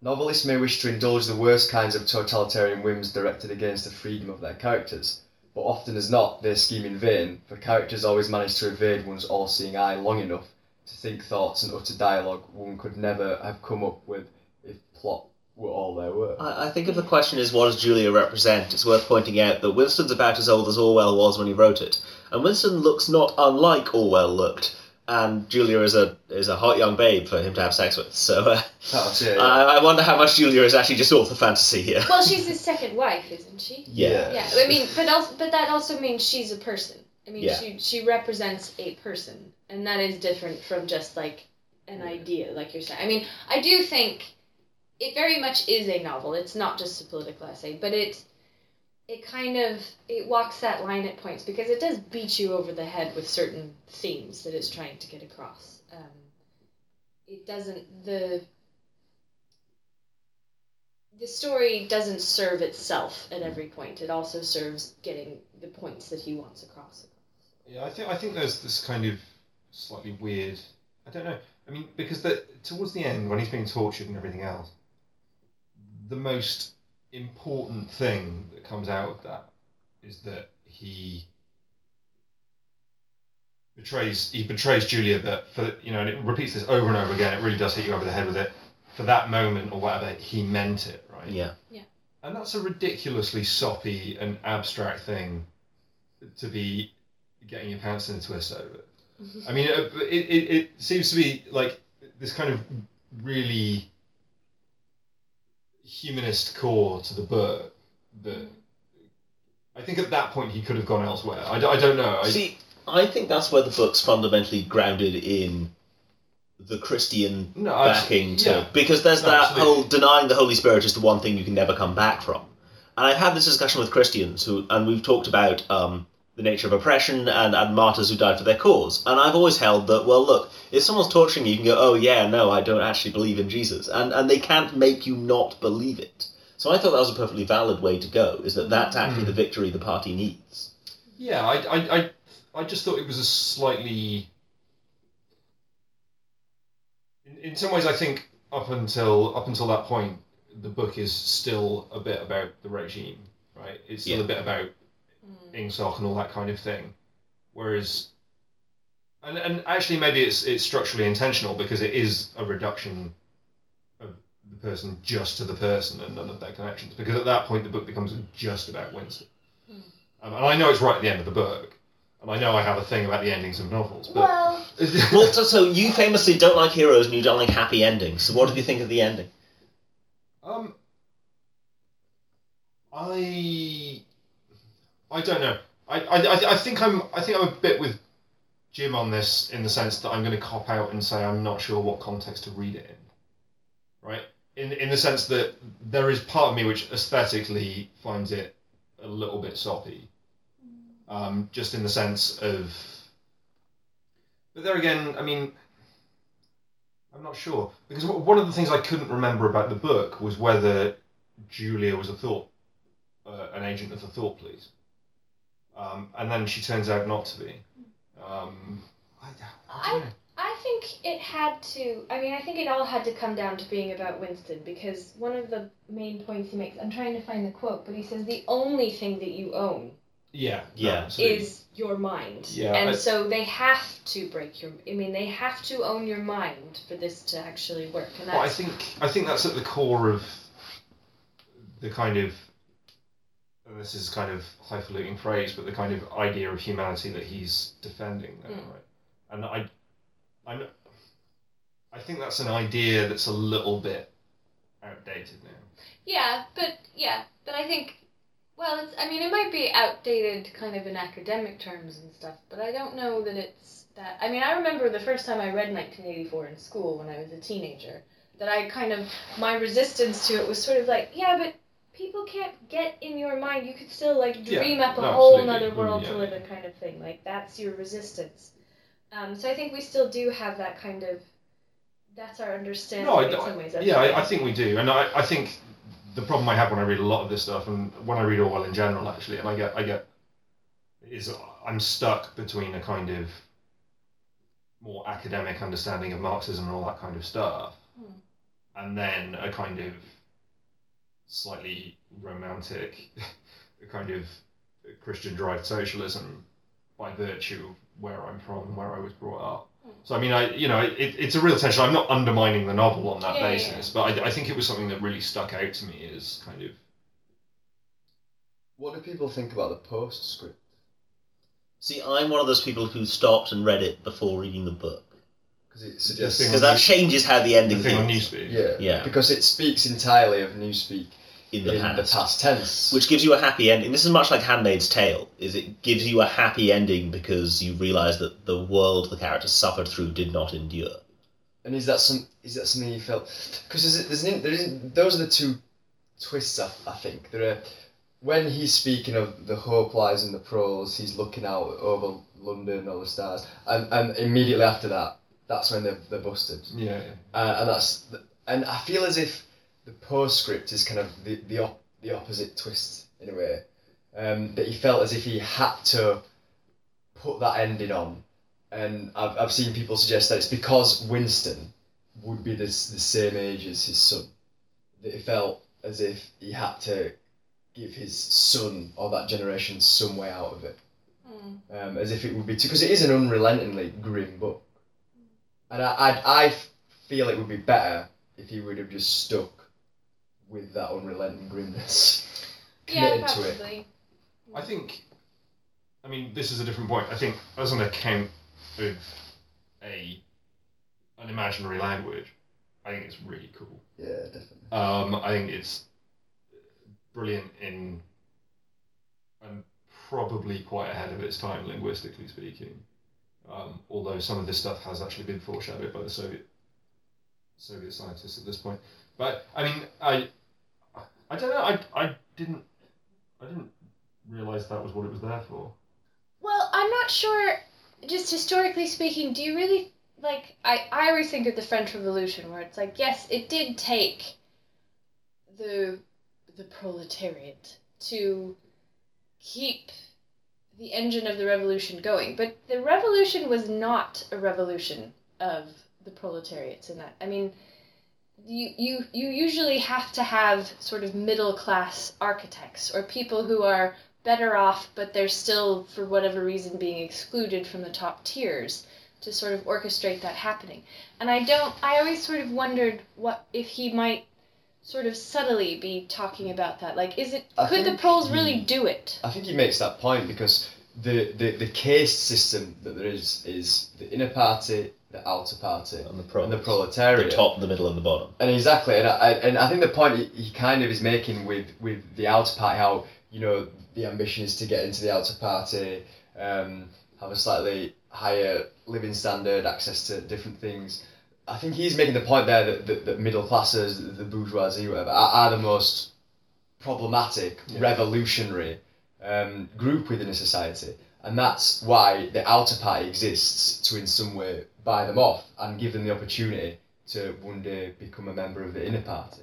D: Novelists may wish to indulge the worst kinds of totalitarian whims directed against the freedom of their characters, but often as not, they scheme in vain, for characters always manage to evade one's all seeing eye long enough to think thoughts and utter dialogue one could never have come up with if plot were all there were.
A: I I think if the question is what does Julia represent, it's worth pointing out that Winston's about as old as Orwell was when he wrote it, and Winston looks not unlike Orwell looked, and Julia is a is a hot young babe for him to have sex with. So uh,
D: That's it, yeah.
A: I, I wonder how much Julia is actually just author fantasy here.
E: Well, she's his second wife, isn't she? [laughs]
A: Yeah.
E: Yeah, I mean, but also, but that also means she's a person. I mean,
A: Yeah.
E: she she represents a person, and that is different from just like an idea, like you're saying. I mean, I do think it very much is a novel. It's not just a political essay, but it it kind of it walks that line at points because it does beat you over the head with certain themes that it's trying to get across. Um, it doesn't the the story doesn't serve itself at every point. It also serves getting the points that he wants across.
C: Yeah, I think I think there's this kind of slightly weird. I don't know. I mean, because the towards the end when he's being tortured and everything else, the most important thing that comes out of that is that he betrays he betrays Julia that for you know and it repeats this over and over again. It really does hit you over the head with it. For that moment or whatever, he meant it, right?
A: Yeah.
C: Yeah and that's a ridiculously soppy and abstract thing to be getting your pants in a twist over. Mm-hmm. I mean, it, it, it, it seems to be like this kind of really humanist core to the book that I think at that point he could have gone elsewhere. I, I don't know. I,
A: See, I think that's where the book's fundamentally grounded in the Christian
C: no,
A: backing to
C: yeah.
A: because there's
C: No,
A: that
C: absolutely.
A: whole denying the Holy Spirit is the one thing you can never come back from. And I've had this discussion with Christians who, and we've talked about um, the nature of oppression and, and martyrs who died for their cause. And I've always held that, well, look, if someone's torturing you, you can go, oh yeah, no, I don't actually believe in Jesus, and and they can't make you not believe it. So I thought that was a perfectly valid way to go. Is that that's actually
C: Mm.
A: the victory the party needs.
C: Yeah, I, I, I, I just thought it was a slightly. In, in some ways, I think up until up until that point, the book is still a bit about the regime, right? It's still
A: Yeah.
C: a bit about
E: Mm.
C: Ingsoc and all that kind of thing, whereas. And, and actually, maybe it's it's structurally intentional because it is a reduction of the person just to the person and none of their connections. Because at that point, the book becomes just about Winston.
E: Hmm.
C: Um, and I know it's right at the end of the book, and I know I have a thing about the endings of novels, but
E: Well, [laughs]
A: Well, so, so you famously don't like heroes and you don't like happy endings. So what did you think of the ending?
C: um, I I don't know. I, I, I- think I'm I think I'm a bit with Jim on this in the sense that I'm going to cop out and say I'm not sure what context to read it in, right? In in the sense that there is part of me which aesthetically finds it a little bit soppy, um, just in the sense of. But there again, I mean, I'm not sure because one of the things I couldn't remember about the book was whether Julia was a thought, uh, an agent of the thought police, um, and then she turns out not to be. Um, I, I.
E: I think it had to. I mean, I think it all had to come down to being about Winston because one of the main points he makes. I'm trying to find the quote, but he says the only thing that you own
C: Yeah.
A: Yeah.
C: absolutely.
E: is your mind.
C: Yeah,
E: And
C: I-
E: so they have to break your. I mean, they have to own your mind for this to actually work. And
C: Well, I think I think that's at the core of the kind of and this is kind of highfalutin phrase, but the kind of idea of humanity that he's defending there,
E: Mm.
C: right? And I, I'm, I think that's an idea that's a little bit outdated now.
E: Yeah, but yeah, but I think. Well, it's. I mean, it might be outdated, kind of in academic terms and stuff, but I don't know that it's that. I mean, I remember the first time I read 1984 in school when I was a teenager. That I kind of my resistance to it was sort of like, yeah, but people can't get in your mind. You could still like
C: Yeah,
E: dream up a
C: no,
E: whole
C: absolutely.
E: other world
C: Mm,
E: to live
C: yeah.
E: in, kind of thing. Like that's your resistance. Um, so I think we still do have that kind of. That's our understanding
C: No, I,
E: in some ways. That's
C: yeah, I, I think we do, and I, I think the problem I have when I read a lot of this stuff, and when I read Orwell in general, actually, and I get, I get, is I'm stuck between a kind of more academic understanding of Marxism and all that kind of stuff,
E: Hmm.
C: and then a kind of slightly romantic, [laughs] kind of Christian-derived socialism by virtue of where I'm from and where I was brought up. Hmm. So I mean, I you know, it, it's a real tension. I'm not undermining the novel on that
E: Yeah, yeah,
C: basis, but I, I think it was something that really stuck out to me as kind of
D: What do people think about the postscript?
A: See, I'm one of those people who stopped and read it before reading the book
D: Because it suggests.
A: because that changes how the
C: the
A: ending
C: thing on
A: feels
C: Newspeak.
D: Yeah,
A: Yeah.
D: Because it speaks entirely of Newspeak
A: in the
D: in
A: past.
D: the past tense.
A: which gives you a happy ending. This is much like Handmaid's Tale. Is it gives you a happy ending because you realise that the world the characters suffered through did not endure.
D: And is that some? Is that something you felt? Because there's, there's, an- there isn't. Those are the two twists. I, I think there are. When he's speaking of the hope lies in the proles, he's looking out over London, all the stars, and and immediately after that, that's when they're, they're busted.
C: Yeah, yeah.
D: Uh, and that's and I feel as if the postscript is kind of the the, op- the opposite twist in a way. Um, that he felt as if he had to put that ending on, and I've, I've seen people suggest that it's because Winston would be this the same age as his son that he felt as if he had to give his son or that generation some way out of it
E: Mm.
D: um, as if it would be too because it is an unrelentingly grim book, and I, I I feel it would be better if he would have just stuck with that unrelenting grimness. [laughs]
E: Yeah,
D: Committed to it.
E: possibly.
C: I think, I mean, this is a different point. I think as an account of a an imaginary language, I think it's really cool.
D: Yeah, definitely.
C: Um, I think it's brilliant in and probably quite ahead of its time linguistically speaking. Um, although some of this stuff has actually been foreshadowed by the Soviet Soviet scientists at this point. But I mean, I I don't know. I, I didn't I didn't realize that was what it was there for.
E: Well, I'm not sure. Just historically speaking, do you really like? I I always think of the French Revolution, where it's like, yes, it did take the the proletariat to keep the engine of the revolution going, but the revolution was not a revolution of the proletariats in that. I mean, you you you usually have to have sort of middle class architects or people who are better off, but they're still, for whatever reason, being excluded from the top tiers to sort of orchestrate that happening. And I don't, I always sort of wondered what if he might sort of subtly be talking about that. Like, is it,
D: I
E: could the
D: think
E: proles really do it?
D: I think he makes that point because the, the, the caste system that there is is the inner party, the outer party,
A: And the pro-
D: and the proletariat,
A: the
D: proletariat.
A: top, the middle, and the bottom.
D: And exactly, and I, and I think the point he, he kind of is making with, with the outer party, how you know the ambition is to get into the outer party, um, have a slightly higher living standard, access to different things. I think he's making the point there that, that, that middle classes, the bourgeoisie, whatever, are, are the most problematic,
C: Yeah.
D: revolutionary um, group within a society, and that's why the outer party exists to, in some way, buy them off and give them the opportunity to one day become a member of the inner party.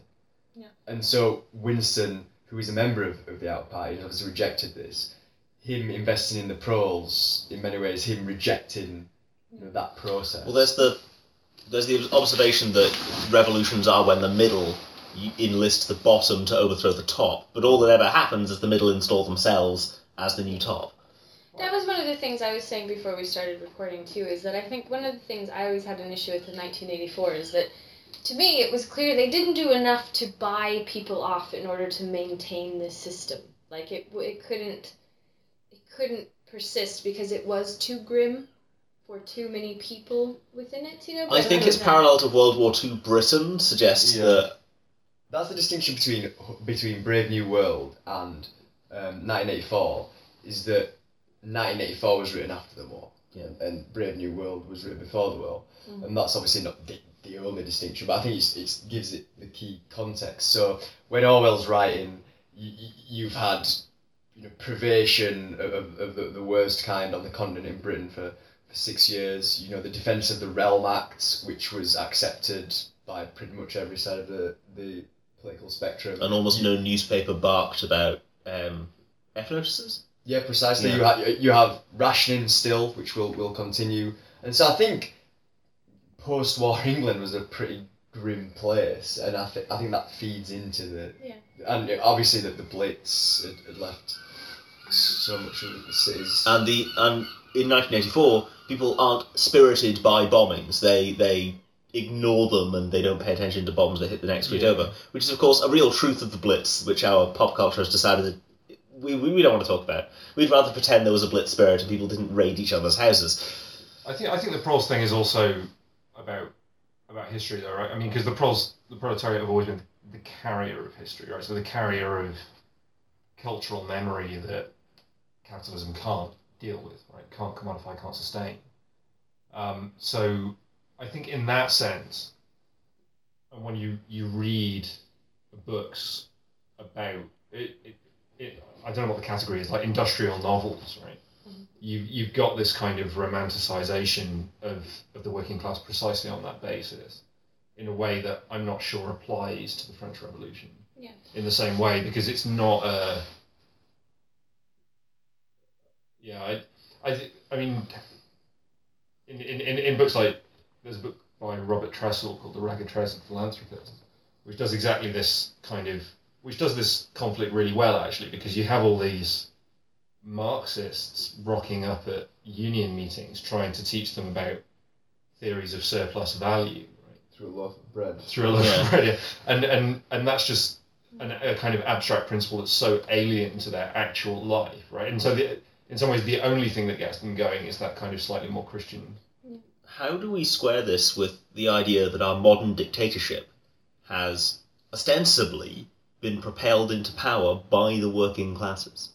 E: Yeah.
D: And so Winston, who is a member of, of the outer party, has obviously rejected this. Him investing in the proles, in many ways, him rejecting you know, that process.
A: Well, there's the there's the observation that revolutions are when the middle enlist the bottom to overthrow the top, but all that ever happens is the middle install themselves as the new top.
E: That was one of the things I was saying before we started recording too. Is that I think one of the things I always had an issue with in 1984 is that to me it was clear they didn't do enough to buy people off in order to maintain this system. Like it, it couldn't, it couldn't persist because it was too grim for too many people within it. You know.
A: I think it's parallel to World War II Britain suggests
D: Yeah.
A: that
D: That's the distinction between between Brave New World and um, 1984 is that 1984 was written after the war,
A: Yeah.
D: and Brave New World was written before the war,
E: Mhm.
D: and that's obviously not the, the only distinction, but I think it's, it gives it the key context. So when Orwell's writing, you, you've had you know privation of, of, of the, the worst kind on the continent in Britain for, for six years. You know the Defence of the Realm Act, which was accepted by pretty much every side of the the political spectrum.
A: and almost no newspaper barked about um, F notices.
D: Yeah, precisely.
A: Yeah.
D: You have you have rationing still, which will will continue, and so I think post-war [laughs] England was a pretty grim place, and I think I think that feeds into the
E: Yeah.
D: and obviously that the Blitz had, had left so much of the cities.
A: And the and in 1984, people aren't spirited by bombings. They they ignore them and they don't pay attention to bombs that hit the next street
C: Yeah.
A: over, which is of course a real truth of the Blitz, which our pop culture has decided that we, we, we don't want to talk about. We'd rather pretend there was a Blitz spirit and people didn't raid each other's houses.
C: I think I think the proles thing is also about about history, though, right? I mean, because the proles, the proletariat have always been the carrier of history, right? So the carrier of cultural memory that capitalism can't deal with, Can't commodify, can't sustain. Um, so I think in that sense, and when you you read books about it, it, it I don't know what the category is, like industrial novels, right? you you've got this kind of romanticization of, of the working class precisely on that basis, in a way that I'm not sure applies to the French Revolution.
E: Yeah.
C: In the same way, because it's not a. Yeah, I, I, thi- I mean, in, in, in, in books like there's a book by Robert Tressell called The Ragged Trousered Philanthropists, which does exactly this kind of, which does this conflict really well actually, because you have all these Marxists rocking up at union meetings trying to teach them about theories of surplus value right?
D: through a loaf of bread.
C: through a lot
A: Yeah.
C: of radio, and and and that's just an, a kind of abstract principle that's so alien to their actual life, right? And so, the, in some ways, the only thing that gets them going is that kind of slightly more Christian.
A: How do we square this with the idea that our modern dictatorship has ostensibly been propelled into power by the working classes?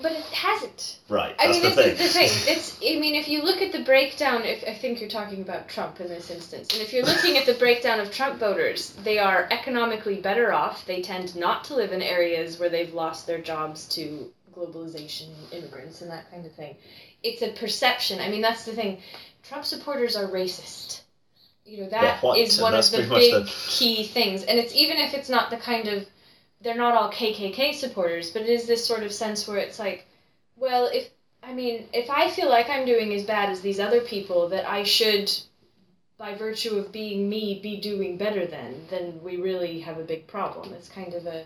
E: But it, hasn't.
A: Right,
E: I mean,
A: the
E: this
A: thing.
E: is the thing. It's. I mean, if you look at the breakdown, if I think you're talking about Trump in this instance, and if you're looking at the breakdown of Trump voters, they are economically better off. They tend not to live in areas where they've lost their jobs to globalization, immigrants, and that kind of thing. It's a perception. I mean, that's the thing. Trump supporters are racist. You know, that is one of the big
A: the-
E: key things. And it's even if it's not the kind of they're not all KKK supporters, but it is this sort of sense where it's like, well, if I mean, if I feel like I'm doing as bad as these other people, that I should, by virtue of being me, be doing better than, then we really have a big problem. It's kind of a.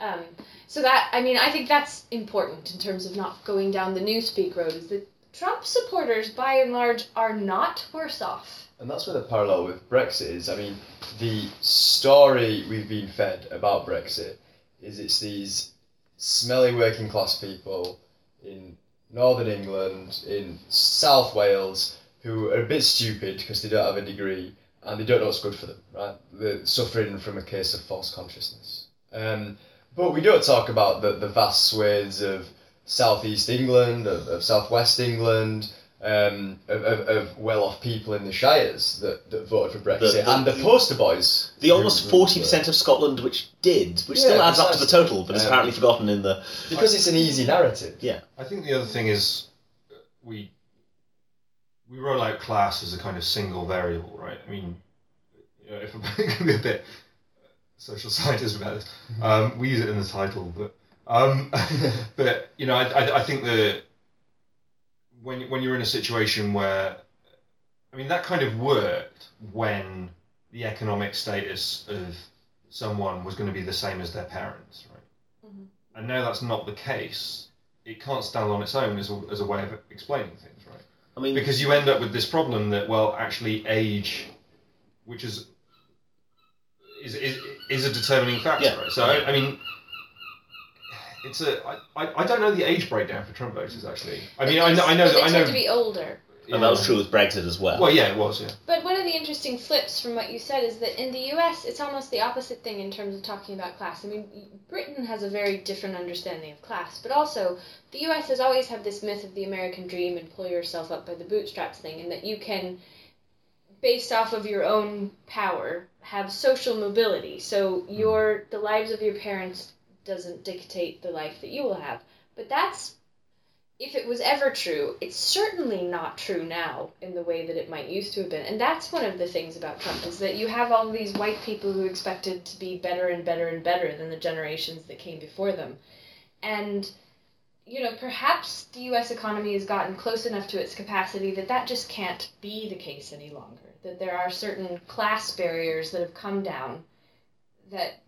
E: Um, so that, I mean, I think that's important in terms of not going down the newspeak road, is that Trump supporters, by and large, are not worse off.
D: And that's where the parallel with Brexit is. I mean, the story we've been fed about Brexit is it's these smelly working class people in northern England, in South Wales, who are a bit stupid because they don't have a degree and they don't know what's good for them, right? They're suffering from a case of false consciousness. Um, but we don't talk about the, the vast swathes of southeast England, of, of southwest England, um, of, of, of well-off people in the shires that, that voted for Brexit,
A: The- the-
D: and the poster boys.
A: The almost forty percent of Scotland which did, which still
D: Yeah,
A: adds up to the total, but is
D: Um,
A: apparently forgotten in the.
D: because it's an easy narrative.
C: Yeah, I think the other thing is uh, we we roll out class as a kind of single variable, right? I mean, you know, if I'm [laughs] going to be a bit social scientist about this, um, we use it in the title, but um, [laughs] but you know, I, I, I think that when when you're in a situation where, I mean, that kind of worked when the economic status of someone was going to be the same as their parents, right?
E: Mhm.
C: And now that's not the case. It can't stand on its own as a, as a way of explaining things, right?
A: I mean,
C: Because you end up with this problem that, well, actually, age, which is is is, is a determining factor,
A: Yeah.
C: right? So I, I mean, it's a I, I, I don't know the age breakdown for Trump voters actually. I mean, I know I know
E: But they
C: I
E: tend
C: know.
E: to be older.
A: and that was true with Brexit as well.
C: Well, yeah, it was, yeah.
E: But one of the interesting flips from what you said is that in the US, it's almost the opposite thing in terms of talking about class. I mean, Britain has a very different understanding of class, but also the US has always had this myth of the American dream and pull yourself up by the bootstraps thing, and that you can, based off of your own power, have social mobility. So hmm. your the lives of your parents doesn't dictate the life that you will have. But that's if it was ever true, it's certainly not true now in the way that it might used to have been. And that's one of the things about Trump is that you have all these white people who expected to be better and better and better than the generations that came before them. And you know, perhaps the US economy has gotten close enough to its capacity that that just can't be the case any longer. That there are certain class barriers that have come down that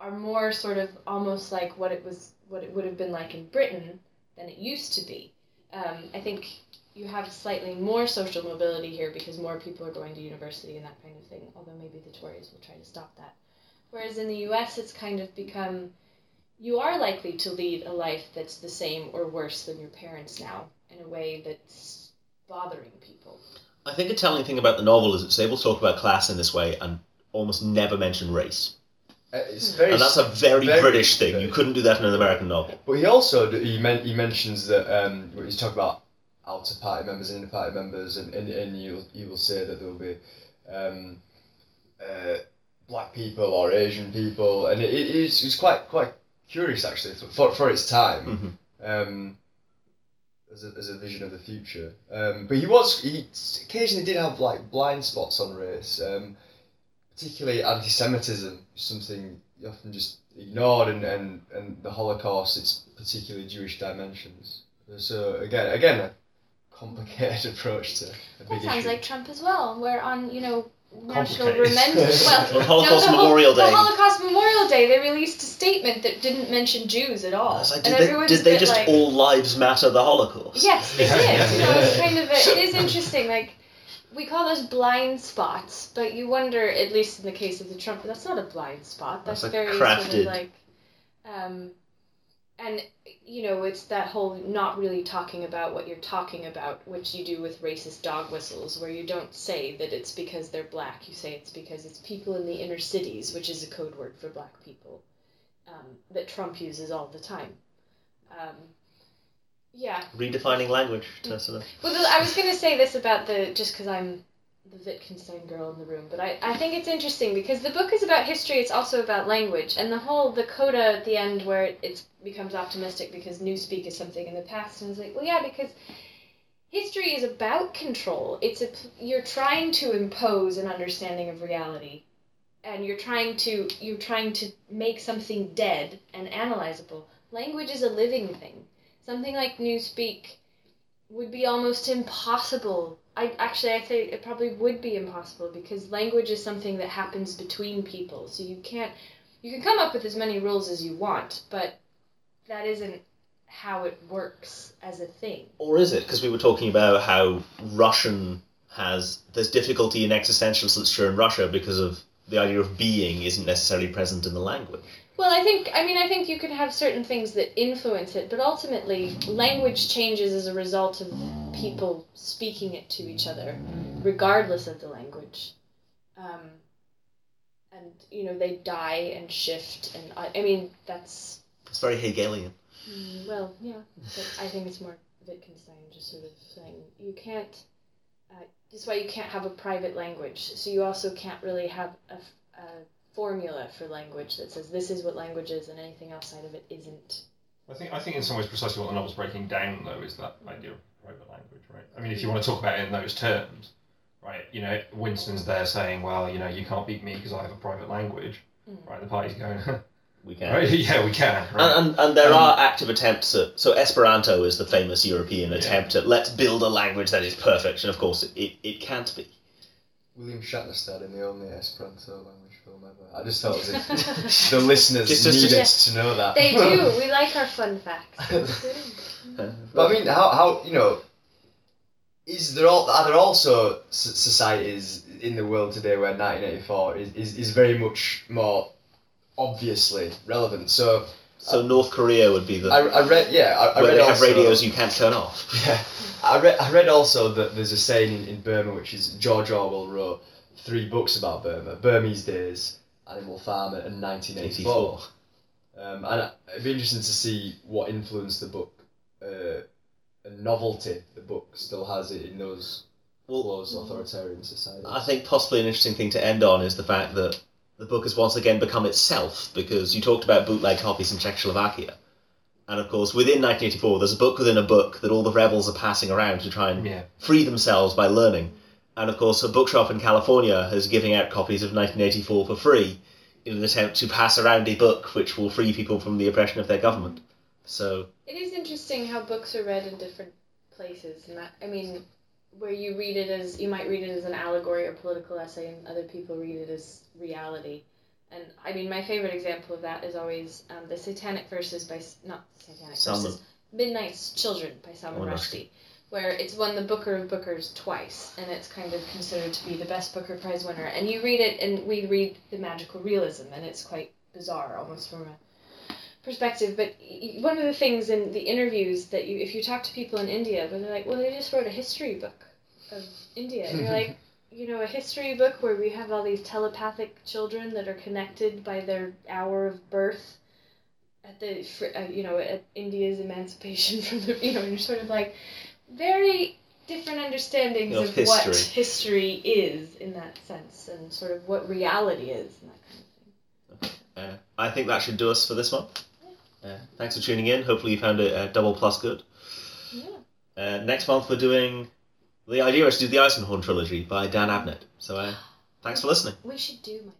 E: are more sort of almost like what it was what it would have been like in Britain than it used to be. Um, I think you have slightly more social mobility here because more people are going to university and that kind of thing, although maybe the Tories will try to stop that. Whereas in the US, it's kind of become you are likely to lead a life that's the same or worse than your parents now in a way that's bothering people.
A: I think a telling thing about the novel is it's able to talk about class in this way and almost never mention race.
D: Uh, It's very,
A: And that's a very,
D: very
A: British thing.
D: very-
A: You couldn't do that in an American novel.
D: But he also he men, he mentions that um, he's talking about outer party members and inner party members, and, and, and you you will say that there will be um, uh, black people or Asian people, and it, it, it's, it's quite quite curious actually for, for its time. Um, as a, as a vision of the future, um, but he was he occasionally did have like blind spots on race, um, particularly anti-Semitism, something you often just ignored, and, and, and the Holocaust, its particularly Jewish dimensions. So again, again, a complicated [laughs] approach to a
E: That
D: big
E: sounds
D: issue.
E: like Trump as well, where on, you know, National
C: Complicated.
E: Remembrance. Well, [laughs]
A: On Holocaust
E: no, the,
A: Memorial
E: the
A: Day.
E: Holocaust Memorial Day, they released a statement that didn't mention Jews at all.
A: I was like,
E: and
A: did they, did they just
E: like,
A: all lives matter the Holocaust?
E: Yes, they
C: Yeah,
E: did.
C: yeah,
E: you know, it's kind of a, it is [laughs] interesting. Like, we call those blind spots, but you wonder, at least in the case of the Trump, that's not a blind spot. That's,
A: That's
E: very sort of like, um, and you know, it's that whole not really talking about what you're talking about, which you do with racist dog whistles, where you don't say that it's because they're black. You say it's because it's people in the inner cities, which is a code word for black people, um, that Trump uses all the time. Um, yeah,
A: Redefining language. Tessa.
E: well, th- I was going to say this about the just because I'm the Wittgenstein girl in the room, but I, I think it's interesting because the book is about history. It's also about language, and the whole the coda at the end where it it's, becomes optimistic because newspeak is something in the past, and it's like, well, yeah, because history is about control. It's a you're trying to impose an understanding of reality, and you're trying to you're trying to make something dead and analyzable. Language is a living thing. Something like newspeak would be almost impossible. I actually I think it probably would be impossible because language is something that happens between people. So you can't you can come up with as many rules as you want, but that isn't how it works as a thing.
A: Or is it? Because we were talking about how Russian has there's difficulty in existentialist literature in Russia because of the idea of being isn't necessarily present in the language.
E: Well, I think I mean I think you can have certain things that influence it, but ultimately language changes as a result of people speaking it to each other, regardless of the language. Um, and you know they die and shift, and I, I mean that's
A: It's very Hegelian.
E: mm, well, yeah. But I think it's more Wittgenstein just sort of saying you can't. Uh, that's why you can't have a private language. So you also can't really have a, a formula for language that says this is what language is and anything outside of it isn't.
C: I think I think in some ways precisely what the novel's breaking down though is that idea of private language, right? I mean, if you want to talk about it in those terms, right? You know, Winston's there saying, well, you know, you can't beat me because I have a private language,
E: Mm.
C: right? The party's going, [laughs]
A: We can.
C: right? [laughs] Yeah, we can. Right?
A: And, and, and there
C: Um,
A: are active attempts at so Esperanto is the famous European
C: Yeah.
A: attempt at let's build a language that is perfect, and of course it, it can't be.
D: William Shatner starred in the only Esperanto language film ever. I just thought as [laughs] the listeners
A: Just- just-
D: needed
E: just-
D: to know that.
E: They [laughs] do. We like our fun facts.
D: But I mean, how, how you know, is there all are there also societies in the world today where 1984 is, is, is very much more obviously relevant? So
A: So North Korea would be the
D: I, I read yeah I, I
A: where
D: read
A: they have
D: also,
A: radios you can't turn off. [laughs]
D: Yeah, I read I read also that there's a saying in, in Burma which is George Orwell wrote three books about Burma: Burmese Days, Animal Farm, and 1984. Um, and it'd be interesting to see what influence the book, uh, and novelty the book still has it in those
A: Well,
D: authoritarian societies.
A: I think possibly an interesting thing to end on is the fact that the book has once again become itself because you talked about bootleg copies in Czechoslovakia. And of course, within 1984, there's a book within a book that all the rebels are passing around to try and
C: yeah.
A: free themselves by learning. And of course, a bookshop in California is giving out copies of 1984 for free in an attempt to pass around a book which will free people from the oppression of their government. So,
E: It is interesting how books are read in different places, and that I mean, where you read it as you might read it as an allegory or political essay, and other people read it as reality. And I mean, my favorite example of that is always um, the Satanic Verses by not Satanic
A: Salman.
E: Verses, Midnight's Children by Salman
A: Oh,
E: Rushdie, where it's won the Booker of Bookers twice, and it's kind of considered to be the best Booker Prize winner. And you read it, and we read the magical realism, and it's quite bizarre, almost from a perspective. But one of the things in the interviews that you, if you talk to people in India, where they're like, "Well, they just wrote a history book of India," and you're like, [laughs] you know, a history book where we have all these telepathic children that are connected by their hour of birth at the, uh, you know, at India's emancipation [laughs] from the, you know, and you're sort of like very different understandings
A: Of
E: of, what
A: history.
E: history is in that sense, and sort of what reality is, and that kind of thing.
A: uh, I think that should do us for this month. Uh, thanks for tuning in. Hopefully, you found it uh, double plus good.
E: Yeah.
A: Uh, next month, we're doing. The idea is to do the Eisenhorn trilogy by Dan Abnett. So, uh, thanks for listening.
E: We should do my